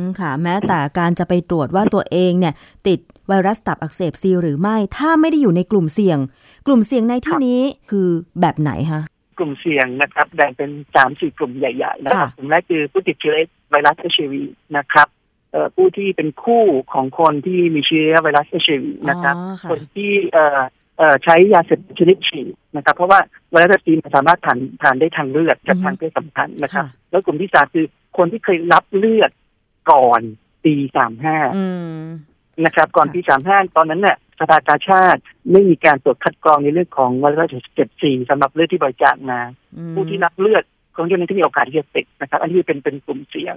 มค่ะ แม้แต่การจะไปตรวจว่าตัวเองเนี่ย ติดไวรัสตับอักเสบซีหรือไม่ ถ้าไม่ได้อยู่ในกลุ่มเสี่ยง กลุ่มเสี่ยงในที่นี้คือแบบไหนคะกลุ่มเสี่ยงนะครับแบ่งเป็นสามสี่กลุ่มใหญ่ๆนะครับค่ะกลุ่มแรกคือผู้ติดเชื้อไวรัสเอชวีนะครับเอ่อผู้ที่เป็นคู่ของคนที่มีเชื้อไวรัสเอชวีนะครับอ๋อค่ะคนที่เอ่อเอ่อ ใช้ยาเสพติดชนิดฉีดนะครับ เพราะว่าไวรัสเอชวีมันสามารถผ่านผ่านได้ทางเลือดกับทางเพศสัมพันธ์นะครับค่ะแล้วกลุ่มที่สามคือคนที่เคยรับเลือดก่อนปีสามห้าอืมนะครับ ก่อนค่ะปีสามห้าตอนนั้นเนี่ยสภากาชาติไม่มีการตรวจคัดกรองในเรื่องของไวรัสเจ็ดสี่สำหรับเลือดที่บริจาคมาอืมผู้ที่รับเลือดของคนที่มีโอกาสที่จะติดนะครับ อันนี้เป็นเป็นกลุ่มเสี่ยง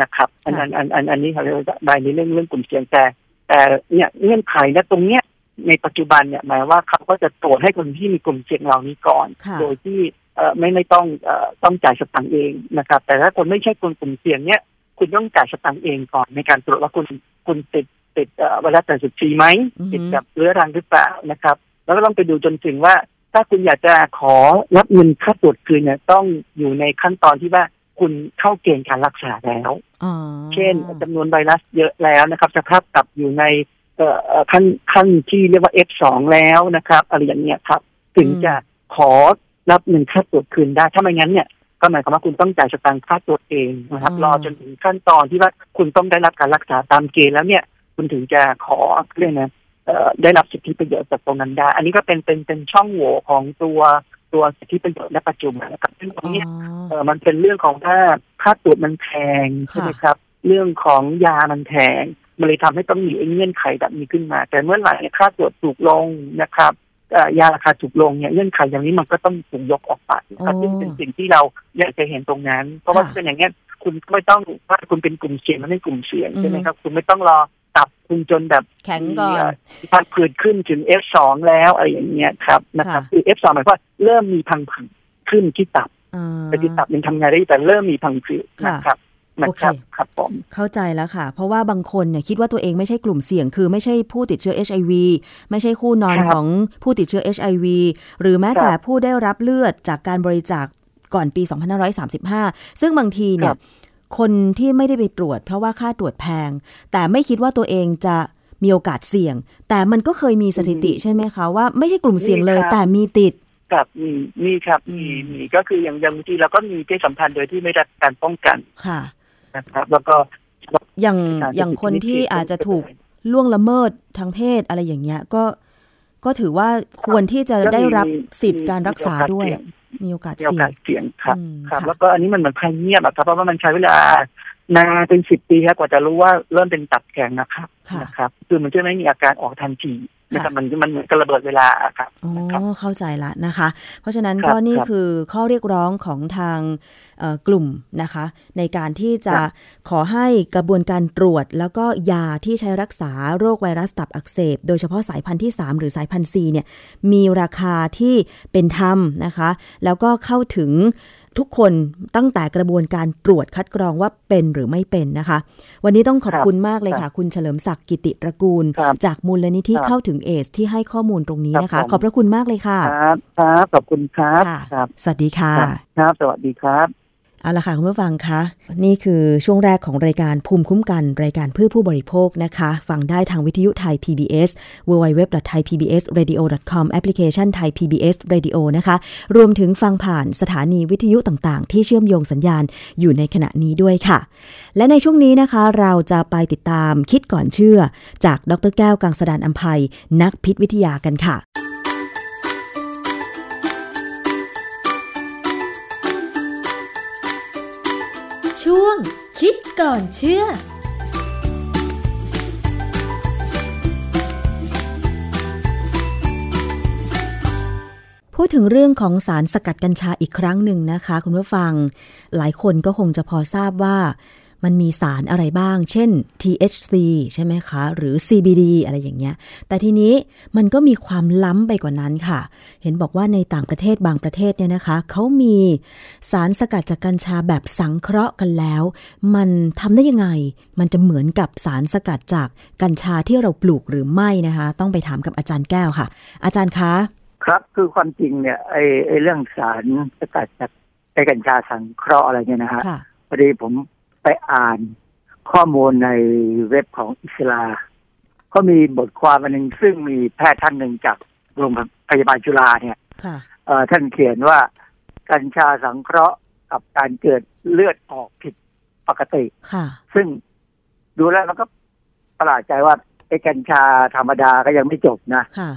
นะครับ อันค่ะอันอันอันอันนี้เขาเรียกว่าใบในเรื่องเรื่องกลุ่มเสี่ยงแต่แต่เนี่ยเงื่อนไขนะตรงเนี้ย ในปัจจุบันเนี่ยหมายว่าเขาก็จะตรวจให้คนที่มีกลุ่มเสี่ยงเหล่านี้ก่อนค่ะโดยที่เอ่อไม่ไม่ต้องเอ่อต้องจ่ายสตังค์เองนะครับ แต่ถ้าคนไม่ใช่คนกลุ่มเสี่ยงเนี่ยคุณต้องจ่ายสตังค์เองก่อน ในการตรวจว่าคุณคุณติดติดเอ่อไวรัสแต่สุดชีไหมอือฮึติดกับเรื้อรังหรือเปล่านะครับ แล้วก็ต้องไปดูจนถึงว่า ถ้าคุณอยากจะขอรับเงินค่าตรวจคืนเนี่ยต้องอยู่ในขั้นตอนที่ว่าคุณเข้าเกณฑ์การรักษาแล้วอ๋อเช่นจำนวนไวรัสเยอะแล้วนะครับ สภาพตับอยู่ในเอ่อเอ่อ ขั้นขั้นที่เรียกว่า F2 แล้วนะครับ อะไรอย่างเงี้ยครับ ถึงจะขอรับเงินค่าตรวจคืนได้ ถ้าไม่งั้นเนี่ยก็หมายความว่าคุณต้องจ่ายสตางค์ค่าตรวจเองนะครับ รอจนถึงขั้นตอนที่ว่าคุณต้องได้รับการรักษาตามเกณฑ์แล้วเนี่ย คุณถึงจะขอเรื่องนะเอ่อได้รับสิทธิประโยชน์จากตรงนั้นได้ อันนี้ก็เป็นเป็นเป็นช่องโหว่ของตัวตัวสิทธิประโยชน์ในปัจจุบันนะครับซึ่งตรงเนี้ยเออมันเป็นเรื่องของถ้าค่าตรวจมันแพงใช่ไหมครับ เรื่องของยามันแพง มันเลยทำให้ต้องมีไอ้เงื่อนไขแบบนี้ขึ้นมา แต่เมื่อไหร่เนี่ยค่าตรวจถูกลงนะครับเอ่อยาราคาถูกลงเนี่ยเงื่อนไขอย่างนี้มันก็ต้องถูกยกออกไปนะครับอ๋อซึ่งเป็นสิ่งที่เราอยากจะเห็นตรงนั้น เพราะว่าค่ะเป็นอย่างเงี้ยคุณไม่ต้องว่าคุณเป็นกลุ่มเสี่ยงมันไม่กลุ่มเสี่ยงใช่ไหมอือฮึครับ คุณไม่ต้องรอตับคุณจนแบบแข็งก่อนมีพังผืดขึ้นถึง F2 แล้วอะไรอย่างเงี้ยครับนะครับค่ะคือ F2 หมายความว่าเริ่มมีพังผืดขึ้นที่ตับอ่าแต่ที่ตับยังทำงานได้แต่เริ่มมีพังผืดค่ะนะครับ นะครับโอเคครับผมเข้าใจแล้วค่ะ เพราะว่าบางคนเนี่ยคิดว่าตัวเองไม่ใช่กลุ่มเสี่ยง คือไม่ใช่ผู้ติดเชื้อ HIV ไม่ใช่คู่นอนครับของผู้ติดเชื้อ HIV หรือแม้ครับแต่ผู้ได้รับเลือดจากการบริจาคก่อนปี 2535 ซึ่งบางทีเนี่ครัยบคนที่ไม่ได้ไปตรวจ เพราะว่าค่าตรวจแพง แต่ไม่คิดว่าตัวเองจะมีโอกาสเสี่ยง แต่มันก็เคยมีสถิติใช่ไหมคะว่าไม่ใช่กลุ่มเสี่ยงเลยมีครับแต่มีติดกับมีมีครับอืมมีมีก็คืออย่างอย่างบางทีเราก็มีเพศสัมพันธ์โดยที่ไม่ได้รับการป้องกันค่ะ นะครับ แล้วก็อย่างการอย่างคนที่ติดอาจจะถูกล่วงละเมิดทางเพศอะไรอย่างเงี้ย ก็ก็ถือว่าควรที่จะได้รับสิทธิ์การรักษาด้วย มีโอกาสมีโอเสี่ยกางสเสี่ยงครับอืมครับค่ะแล้วก็อันนี้มันเหมือนภัยเงียบอะครับเพราะว่ามันใช้เวลานานเป็นสิบปีครับกว่าจะรู้ว่าเริ่มเป็นตับแข็งนะครับค่ะนะครับ คือมันจะไม่มีอาการออกทันที นะครับมันมันกระเบิดเวลาครับอ๋อนะครับเข้าใจละนะคะ เพราะฉะนั้นครับก็นี่ครับคือข้อเรียกร้องของทางเอ่อกลุ่มนะคะ ในการที่จะครับขอให้กระบวนการตรวจ แล้วก็ยาที่ใช้รักษาโรคไวรัสตับอักเสบ โดยเฉพาะสายพันธุ์ที่ 3 หรือสายพันธุ์ C เนี่ยมีราคาที่เป็นธรรมนะคะ แล้วก็เข้าถึง ทุกคนตั้งแต่กระบวนการตรวจคัดกรองว่าเป็นหรือไม่เป็นนะคะ วันนี้ต้องขอบครับคุณมากเลยค่ะ คุณเฉลิมศักดิ์กิติตระกูลครับจากมูลนิธิครับเข้าถึงเอส ที่ให้ข้อมูลตรงนี้นะครัคะบผมขอบพระคุณมากเลยค่ะ ครับ ครับ ขอบคุณครับค่ะ ครับ สวัสดีค่ะครับครับสวัสดีครับ เอาละค่ะคุณผู้ฟังคะ นี่คือช่วงแรกของรายการภูมิคุ้มกัน รายการเพื่อผู้บริโภคนะคะ ฟังได้ทางวิทยุไทย PBS www.thaipbsradio.com แอปพลิเคชันไทย PBS Radio นะคะ รวมถึงฟังผ่านสถานีวิทยุต่างๆ ที่เชื่อมโยงสัญญาณอยู่ในขณะนี้ด้วยค่ะ และในช่วงนี้นะคะเราจะไปติดตามคิดก่อนเชื่อ จากดรแก้วกังสดานอัมภัยนักพิษวิทยากันค่ะ ช่วง คิดก่อนเชื่อพูดถึงเรื่องของสารสกัดกัญชาอีกครั้งหนึ่งนะคะ คุณผู้ฟัง หลายคนก็คงจะพอทราบว่า มันมีสารอะไรบ้าง เช่น THC ใช่ไหมคะ หรือ CBD อะไรอย่างเงี้ย แต่ทีนี้มันก็มีความล้ำไปกว่านั้นค่ะ เห็นบอกว่าในต่างประเทศบางประเทศเนี่ยนะคะ เขามีสารสกัดจากกัญชาแบบสังเคราะห์กันแล้ว มันทำได้ยังไง มันจะเหมือนกับสารสกัดจากกัญชาที่เราปลูกหรือไม่นะคะ ต้องไปถามกับอาจารย์แก้วค่ะ อาจารย์คะ ครับ คือความจริงเนี่ยไอ้ไอ้เรื่องสารสกัดจากไอ้กัญชาสังเคราะห์อะไรเนี่ยนะฮะค่ะพอดีผม ไปอ่านข้อมูลในเว็บของอิสลาก็มีบทความอันหนึ่งซึ่งมีแพทย์ท่านหนึ่งจากโรงพยาบาลจุฬาเนี่ยค่ะเอ่อท่านเขียนว่ากัญชาสังเคราะห์กับการเกิดเลือดออกผิดปกติค่ะซึ่งดูแล้วมันก็ประหลาดใจว่าไอ้กัญชาธรรมดาก็ยังไม่จบนะค่ะ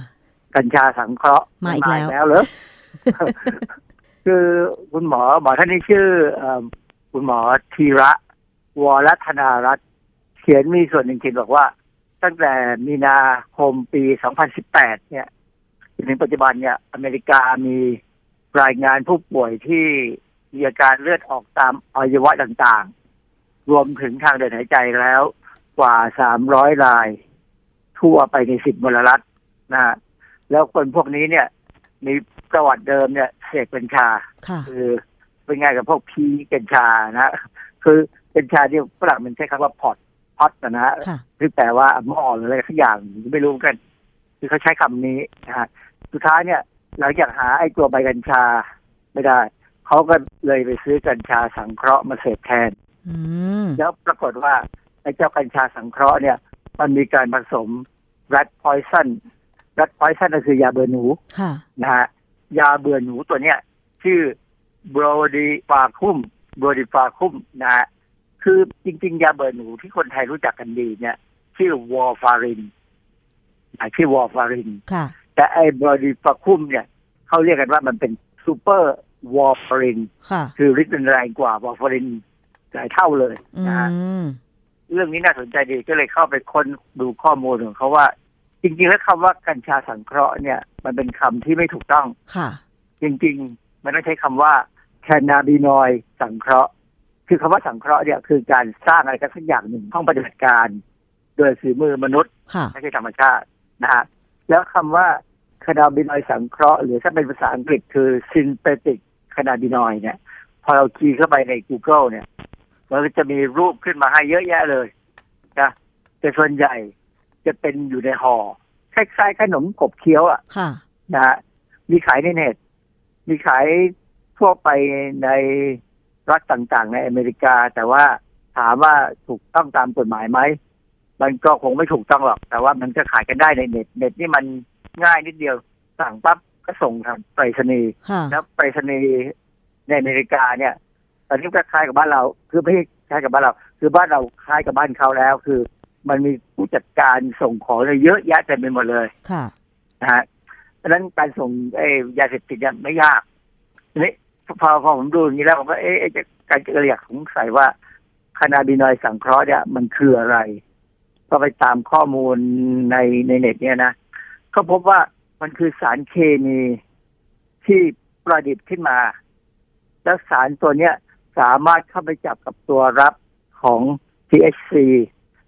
กัญชาสังเคราะห์มาอีกแล้วแล้วเหรอคือคุณหมอหมอท่านนี้ชื่อเอิ่มคุณหมอธีระ วรธนารัตน์เขียนมีส่วนหนึ่งเขียนบอกว่า ตั้งแต่มีนาคมปี 2018 เนี่ยจนถึงปัจจุบันเนี่ย อเมริกามีรายงานผู้ป่วยที่มีอาการเลือดออกตามอวัยวะต่างๆ รวมถึงทางเดินหายใจแล้วกว่า 300 ราย ทั่วไปใน 10มลรัฐนะฮะแล้วคนพวกนี้เนี่ย มีประวัติเดิมเนี่ยเสพกัญชาค่ะคือเป็นไงกับพวกพีกัญชานะ คือ กัญชาที่ฝรั่งมันใช้คำว่าพอตพอตนะฮะค่ะคือแปลว่าหม้อหรืออะไรสักอย่างไม่รู้เหมือนกัน คือเขาใช้คำนี้นะฮะสุดท้ายเนี่ยหลังจากหาไอ้ตัวใบกัญชาไม่ได้เขาก็เลยไปซื้อกัญชาสังเคราะห์มาเสพแทนอืมแล้วปรากฏว่าไอ้เจ้ากัญชาสังเคราะห์เนี่ย มันมีการผสม rat poison rat poison ก็คือยาเบื่อหนูค่ะนะฮะยาเบื่อหนูตัวเนี้ย ชื่อ brodifacoum brodifacoum นะฮะ คือจริง ๆ ยาเบื่อหนูที่คนไทยรู้จักกันดีเนี่ย ชื่อวอร์ฟารินอ่าชื่อวอร์ฟารินค่ะ แต่ไอ้ brodifacoum เนี่ยเขาเรียกกันว่ามันเป็น super warfarin ค่ะคือฤทธิ์มันแรงกว่าวอร์ฟารินหลายเท่าเลยอืนะฮะมเรื่องนี้น่าสนใจดีก็เลยเข้าไปค้นดูข้อมูลของเขาว่า จริง ๆ แล้วคำว่ากัญชาสังเคราะห์เนี่ย มันเป็นคำที่ไม่ถูกต้องค่ะ จริง ๆ มันต้องใช้คำว่า cannabinoid สังเคราะห์ คือคำว่าสังเคราะห์เนี่ยคือการสร้างอะไรกันสักอย่างหนึ่งห้องปฏิบัติการ โดยฝีมือมนุษย์ค่ะไม่ใช่ธรรมชาตินะฮะแล้วคำว่าคานาบินอยด์สังเคราะห์หรือถ้าเป็นภาษาอังกฤษคือ synthetic cannabinoid เนี่ย พอเราคีย์เข้าไปใน Google เนี่ย มันก็จะมีรูปขึ้นมาให้เยอะแยะเลยนะแต่ส่วนใหญ่จะเป็นอยู่ในห่อคล้ายๆขนมกบเคี้ยวอะค่ะนะฮะมีขายในเน็ต มีขายทั่วไปใน รัฐต่างๆ ในอเมริกา แต่ว่าถามว่าถูกต้องตามกฎหมายไหมมันก็คงไม่ถูกต้องหรอก แต่ว่ามันก็ขายกันได้ในเน็ตเน็ตนี่มันง่ายนิดเดียว สั่งปั๊บก็ส่งทางไปรษณีย์ค่ะแล้วไปรษณีย์ในอเมริกาเนี่ยตอนนี้ก็คล้ายกับบ้านเรา คือไม่ใช่คล้ายกับบ้านเรา คือบ้านเราคล้ายกับบ้านเขาแล้ว คือมันมีผู้จัดการส่งของเนี่ยเยอะแยะเต็มไปหมดเลยค่ะนะฮะเพราะฉะนั้นการส่งไอ้ยาเสพติดเนี่ยไม่ยากทีนี้ พอพอผมดูอย่างนี้แล้วผมก็เอ๊ะเอ๊ะจะการจะอยากสงสัยว่าคานาบินอยด์สังเคราะห์เนี่ยมันคืออะไร ก็ไปตามข้อมูลในในเน็ตเนี่ยนะเขาพบว่ามันคือสารเคมีที่ประดิษฐ์ขึ้นมา แล้วสารตัวเนี้ยสามารถเข้าไปจับกับตัวรับของ THC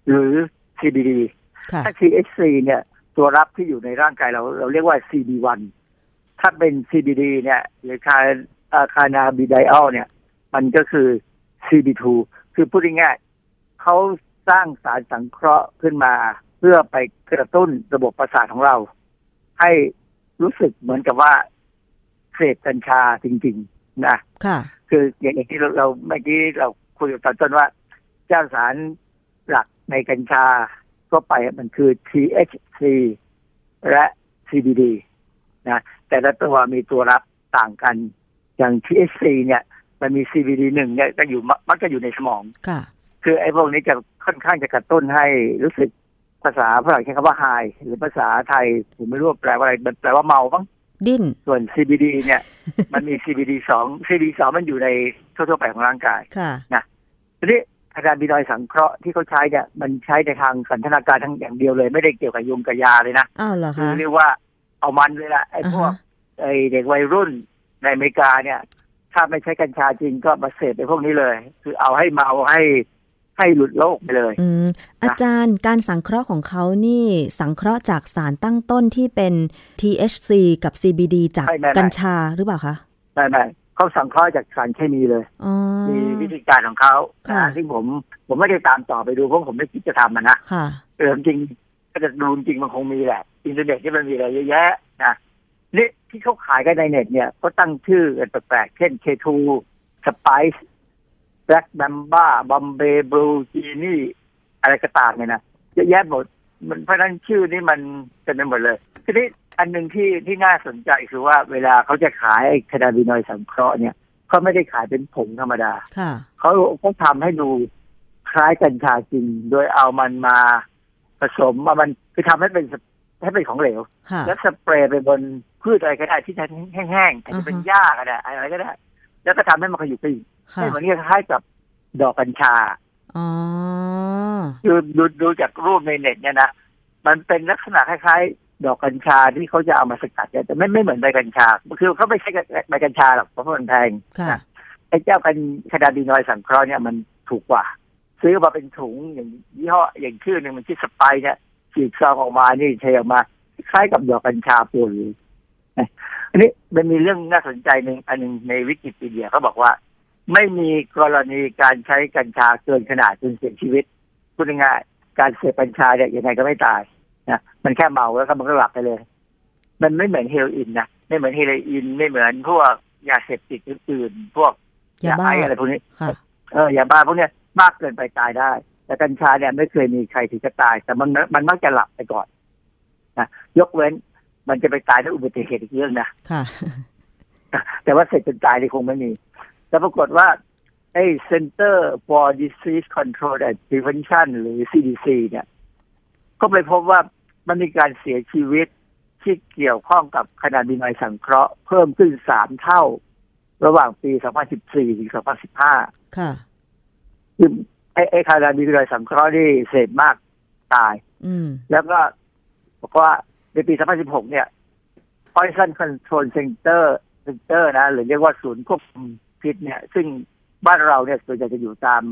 หรือ CBD ค่ะถ้า THC เนี่ย ตัวรับที่อยู่ในร่างกายเราเราเรียกว่า CB1 ถ้าเป็น CBD เนี่ยหรือคา คานาบิไดอลเนี่ย มันก็คือ CB2 คือพูดง่ายๆเขาสร้างสารสังเคราะห์ขึ้นมาเพื่อไปกระตุ้นระบบประสาทของเรา ให้รู้สึกเหมือนกับว่าเสพกัญชาจริง ๆ นะค่ะ คืออย่างที่เราเราเมื่อกี้เราคุยกันตอนต้นว่า เจ้าสารหลักในกัญชาทั่วไปมันคือ THC และ CBD นะแต่ละตัวมีตัวรับต่างกัน อย่าง THC เนี่ยมันมี CBD หนึ่งเนี่ยก็อยู่มักมักจะอยู่ในสมองค่ะ คือไอ้พวกนี้จะค่อนข้างจะกระตุ้นให้รู้สึกภาษาฝรั่งใช้คำว่า high หรือภาษาไทยผมไม่รู้ว่าแปลว่าอะไรมันแปลว่าเมาบ้างดิ้นส่วน CBD เนี่ย มันมี CBD สอง CBD สองมันอยู่ในทั่วๆไปของร่างกายค่ะทีนี้คานาบินอยด์สังเคราะห์ที่เขาใช้เนี่ยมันใช้ในทางสันทนาการทั้งอย่างเดียวเลย ไม่ได้เกี่ยวกับยุงกับยาเลยนะอ้าวเหรอคือคะเรียกว่าเอามันเลยละไอ้พวกอ่าฮะไอ้เด็กวัยรุ่น ในอเมริกาเนี่ย ถ้าไม่ใช้กัญชาจริงก็มาเสพไอ้พวกนี้เลย คือเอาให้เมาให้ให้หลุดโลกไปเลยอืมอาจารย์การสังเคราะห์ของเขานี่สังเคราะห์จากสารตั้งต้นที่เป็น THC กับ CBD จากไม่ไม่ไม่กัญชาหรือเปล่าคะไม่ไม่เขาสังเคราะห์จากสารเคมีเลยอ๋อมีวิธีการของเขาค่ะนะที่ผมผมไม่ได้ตามต่อไปดูเพราะผมไม่คิดจะทำมันนะค่ะเออจริงก็จะดูจริงมันคงมีแหละ อินเทอร์เน็ตที่มันมีอะไรเยอะแยะนะนี่ ที่เขาขายกันในเน็ตเนี่ยเขาตั้งชื่อกันแปลกๆเช่น K2 Spice Black Mamba Bombay Blue Genie อะไรก็ตามเนี่ยนะเยอะแยะหมดมันเพราะฉะนั้นชื่อนี้มันเต็มไปหมดเลยทีนี้อันหนึ่งที่ที่น่าสนใจคือว่าเวลาเขาจะขายไอ้คานาบินอยด์สังเคราะห์เนี่ยเขาไม่ได้ขายเป็นผงธรรมดาค่ะเขาเขาทำให้ดูคล้ายกัญชาจริง โดยเอามันมาผสมมามันคือทำให้เป็นส ให้เป็นของเหลวค่ะแล้วสเปรย์ไปบนพืชอะไรก็ได้ที่แห้งๆอาจจะเป็นอ่าฮะหญ้าก็ได้อะไรก็ได้ แล้วก็ทำให้มันขยุกขยิบค่ะให้เหมือนคล้ายๆกับดอกกัญชาอ๋อคือดูดูจากรูปในเน็ตเนี่ยนะมันเป็นลักษณะคล้ายๆ ดอกกัญชาที่เขาจะเอามาสกัดเนี่ยแต่ไม่ไม่เหมือนใบกัญชา คือเขาไม่ใช่ใบกัญชาหรอกเพราะมันแพงค่ะนะไอ้เจ้ากันคานาบินอยด์สังเคราะห์เนี่ยมันถูกกว่า ซื้อมาเป็นถุงอย่างยี่ห้ออย่างชื่อหนึ่งมันชื่อสไปร์เนี่ย ฉีกซองออกมานี่เทออกมาคล้ายกับดอกกัญชาปนเลยนะอันนี้มันมีเรื่องน่าสนใจหนึ่งอันหนึงในวิกิพีเดียเขาบอกว่า ไม่มีกรณีการใช้กัญชาเกินขนาดจนเสียชีวิตพูดง่ายๆการเสพกัญชาเนี่ยยังไงก็ไม่ตายนะมันแค่เมาแล้วก็มันก็หลับไปเลย มันไม่เหมือนเฮโรอีนนะไม่เหมือนเฮโรอีนไม่เหมือนพวกยาเสพติดอื่นๆพวกยาบ้าไออะไรพวกนี้ค่ะเออยาบ้าพวกเนี้ยมากเกินไปตายได้ แต่กัญชาเนี่ยไม่เคยมีใครถึงจะตาย แต่มันมันมักจะหลับไปก่อนนะยกเว้นมันจะไปตายด้วยอุบัติเหตุอีกเรื่องนะค่ะแต่ว่าเสร็จจนตายนี่คงไม่มีแต่ปรากฏว่าไอ้ Center for Disease Control and Prevention หรือ CDC เนี่ย ก็ไปพบว่ามันมีการเสียชีวิตที่เกี่ยวข้องกับคานาบินอยด์สังเคราะห์เพิ่มขึ้นสามเท่า ระหว่างปี 2014 ถึง 2015 ค่ะคือ ไอ้ไอ้คาราบินอยด์สังเคราะห์นี่เสพมากตาย อืม แล้วก็บอกว่าในปี 2016 เนี่ย Poison Control Center Center นะ หรือเรียกว่าศูนย์ควบคุมพิษเนี่ย ซึ่งบ้านเราเนี่ยส่วนใหญ่จะอยู่ตาม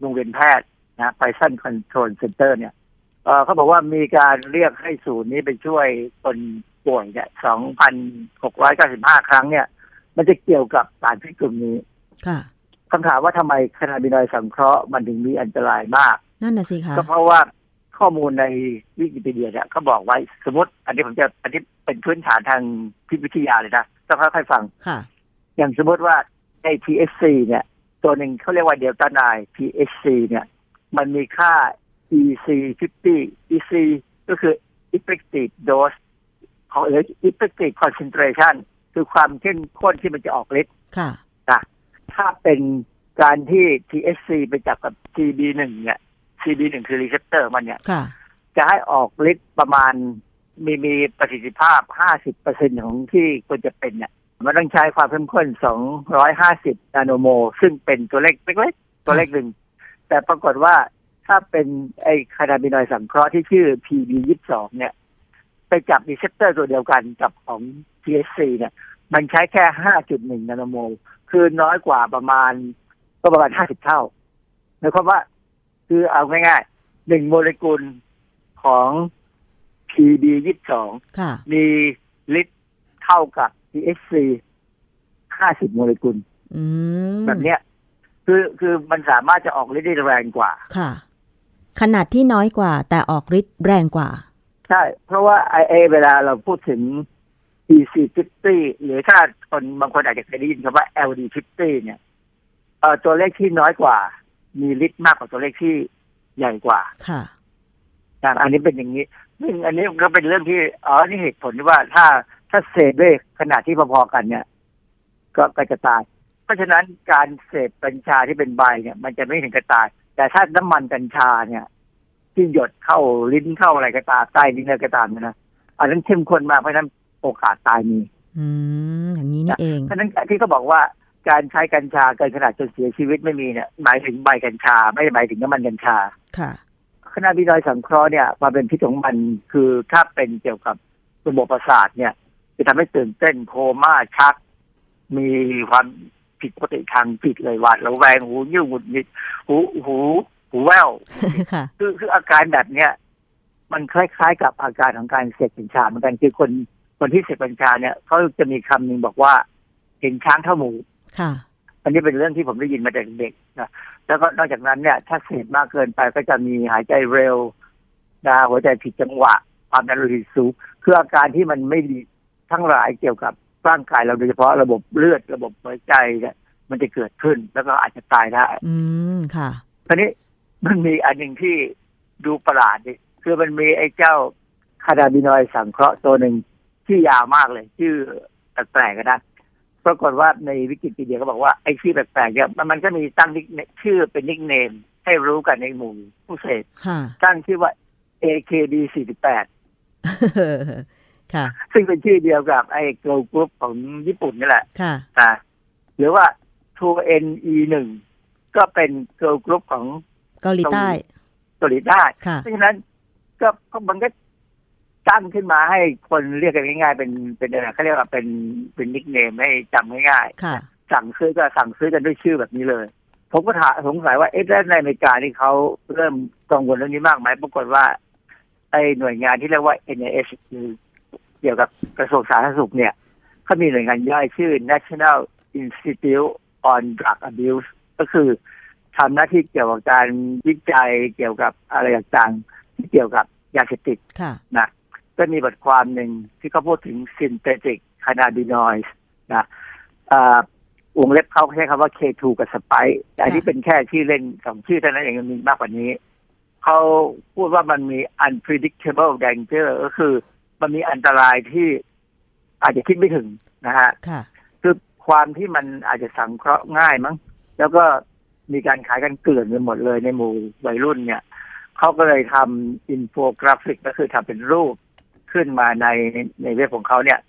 โรงเรียนแพทย์นะ Poison Control Center เนี่ยเอ่อเขาบอกว่ามีการเรียกให้ศูนย์นี้ไปช่วยคนป่วยเนี่ย 2,695 ครั้งเนี่ย มันจะเกี่ยวกับสารพิษกลุ่มนี้ ค่ะ คำถามว่าทำไมคานาบินอยด์สังเคราะห์มันถึงมีอันตรายมาก นั่นน่ะสิคะก็เพราะว่าข้อมูลในวิกิพีเดียเนี่ยเขาบอกไว้สมมติ อันนี้ผมจะอันนี้เป็นพื้นฐานทางพิษวิทยาเลยนะต้องค่อยๆฟังค่ะ อย่างสมมติว่าใน THC เนี่ย ตัวหนึ่งเขาเรียกว่าเดลต้าไน THC เนี่ย มันมีค่า EC 50 EC ก็คือ effective dose ของหรือ effective concentration คือความเข้มข้นที่มันจะออกฤทธิ์ค่ะ ถ้าเป็นการที่ THC ไปจับกับ CB1 เนี่ย CB1 คือ receptor มันเนี่ยค่ะจะให้ออกฤทธิ์ประมาณมีมีประสิทธิภาพ 50%ของที่ควรจะเป็นเนี่ยมันต้องใช้ความเข้มข้น 250 nanomol ซึ่งเป็นตัวเลขเล็กๆตัวเลขหนึ่ง แต่ปรากฏว่าถ้าเป็นไอ้ cannabinoid สังเคราะห์ที่ชื่อ PB22 เนี่ย ไปจับ receptor ตัวเดียวกันกับของ THC เนี่ย มันใช้แค่ 5.1 นาโนโมล คือน้อยกว่าประมาณ ก็ประมาณ50เท่าหมายความว่า คือเอาง่ายๆหนึ่งโมเลกุลของ PB 22ค่ะมีฤทธิ์เท่ากับ THC 50โมเลกุลอืมแบบเนี้ย คือคือมันสามารถจะออกฤทธิ์ได้แรงกว่าค่ะ ขนาดที่น้อยกว่า แต่ออกฤทธิ์แรงกว่า ใช่ เพราะว่าไอเอเวลาเราพูดถึง EC 50 หรือถ้าคนบางคนอาจจะเคยได้ยินคำว่า LD 50 เนี่ยเอ่อตัวเลขที่น้อยกว่า มีฤทธิ์มากกว่าตัวเลขที่ใหญ่กว่า ค่ะนะอันนี้เป็นอย่างนี้ซึ่งอันนี้ก็เป็นเรื่องที่อ๋อนี่เหตุผลที่ว่าถ้าถ้าเสพด้วยขนาดที่พอๆกันเนี่ย ก็ก็จะตาย เพราะฉะนั้นการเสพกัญชาที่เป็นใบเนี่ย มันจะไม่ถึงกับตาย แต่ถ้าน้ำมันกัญชาเนี่ย ที่หยดเข้าลิ้นเข้าอะไรก็ตามใต้ลิ้นอะไรก็ตามเนยนะอันนั้นเข้มข้นมากเพราะฉะนั้น โอกาสตายมีอืมอย่างนี้นี่เองเพราะฉะนั้นที่เขาบอกว่าการใช้กัญชาเกินขนาดจนเสียชีวิตไม่มีเนี่ยหมายถึงใบกัญชา ไม่ได้หมายถึงน้ำมันกัญชา ค่ะคณะวิจัยสังเคราะห์เนี่ยความเป็นพิษของมันคือถ้าเป็นเกี่ยวกับระบบประสาทเนี่ย จะทำให้ตื่นเต้นโคม่าชัก มีความผิดปกติทางจิตเลยหวาดระแวงหูยิ้วหงุดหงิดหูหูหูแว่วค่ะคือคืออาการแบบเนี้ยมันคล้ายๆ กับอาการของการเสพกัญชาเหมือนกันคือคน คนที่เสพกัญชาเนี่ยเขาจะมีคำหนึ่งบอกว่าเห็นช้างเท่าหมูค่ะ อันนี้เป็นเรื่องที่ผมได้ยินมาแต่เด็กๆนะแล้วก็นอกจากนั้นเนี่ย ถ้าเสพมากเกินไปก็จะมีหายใจเร็วนะหัวใจผิดจังหวะความดันโลหิตสูงคืออาการที่มันไม่ดีทั้งหลายเกี่ยวกับร่างกายเราโดยเฉพาะระบบเลือดระบบหัวใจเนี่ยมันจะเกิดขึ้นแล้วก็อาจจะตายได้ อืมค่ะทีนี้มันมีอันหนึ่งที่ดูประหลาดดีคือมันมีไอ้เจ้า cannabinoid สังเคราะห์ตัวหนึ่ง ที่ยาวมากเลย ชื่อแปลกๆก็ได้ปรากฏว่าในวิกิพีเดียก็บอกว่าไอ้ชื่อแปลกๆเนี่ยมันมันก็มีตั้ง nickna- ชื่อเป็น nickname ให้รู้กันในหมู่ผู้เสพค่ะตั้งชื่อว่า AKB 48ค่ะ ซึ่งเป็นชื่อเดียวกับไอ้ girl group ของญี่ปุ่นนี่แหละ ค่ะนะหรือว่า 2NE 1 ก็เป็น girl group ของเกาหลีใต้ เกาหลีใต้ค่ะเพราะฉะนั้นก็ก็มันก็ ตั้งขึ้นมาให้คนเรียกกันง่ายๆ เป็นเป็นอะไรเขาเรียกว่าเป็นเป็นนิกเนมให้จำง่ายค่ะๆสั่งซื้อก็สั่งซื้อกันด้วยชื่อแบบนี้เลย ผมก็ถามสงสัยว่าเอ๊ะแล้วในอเมริกานี่เขาเริ่มกังวลเรื่องนี้มากไหมปรากฏว่า ไอ้หน่วยงานที่เรียกว่า NIH คือเกี่ยวกับกระทรวงสาธารณสุขเนี่ยเขามีหน่วยงานย่อยชื่อ National Institute on Drug Abuse ก็คือทำหน้าที่เกี่ยวกับการวิจัยเกี่ยวกับอะไรต่างๆที่เกี่ยวกับยาเสพติดค่ะนะ ก็มีบทความหนึ่งที่เขาพูดถึง synthetic cannabinoids นะอ่าวงเล็บเขาใช้คำว่า K2 กับ Spice แต่อันนี้ค่ะเป็นแค่ชื่อเล่นสองชื่อเท่านั้นเองมันมีมากกว่านี้ เขาพูดว่ามันมี unpredictable danger ก็คือ มันมีอันตรายที่อาจจะคิดไม่ถึงนะฮะค่ะคือความที่มันอาจจะสังเคราะห์ง่ายมั้ง แล้วก็มีการขายกันเกลื่อนไปหมดเลยในหมู่วัยรุ่นเนี่ย เขาก็เลยทำอินโฟกราฟิกก็คือทำเป็นรูป ขึ้นมาในในเว็บของเขาเนี่ย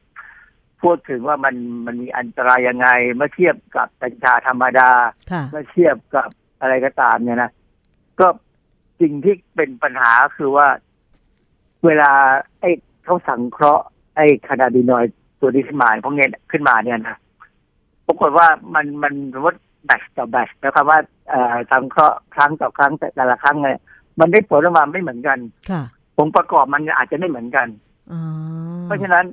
พูดถึงว่ามันมันมีอันตรายยังไง เมื่อเทียบกับกัญชาธรรมดาค่ะเมื่อเทียบกับอะไรก็ตามเนี่ยนะก็สิ่งที่เป็นปัญหาคือว่า เวลา ไอ้เขาสังเคราะห์ ไอ้คานาบินอยด์ตัวนี้ขึ้นมาพวกเนี้ยขึ้นมาเนี่ยนะปรากฏว่ามันมันสมมติแบชต่อแบชนะครับว่าเอ่อสังเคราะห์ครั้งต่อครั้งแต่แต่ละครั้งเนี่ยมันได้ผลออกมาไม่เหมือนกันค่ะผลประกอบมันอาจจะไม่เหมือนกันอ๋อ เพราะฉะนั้น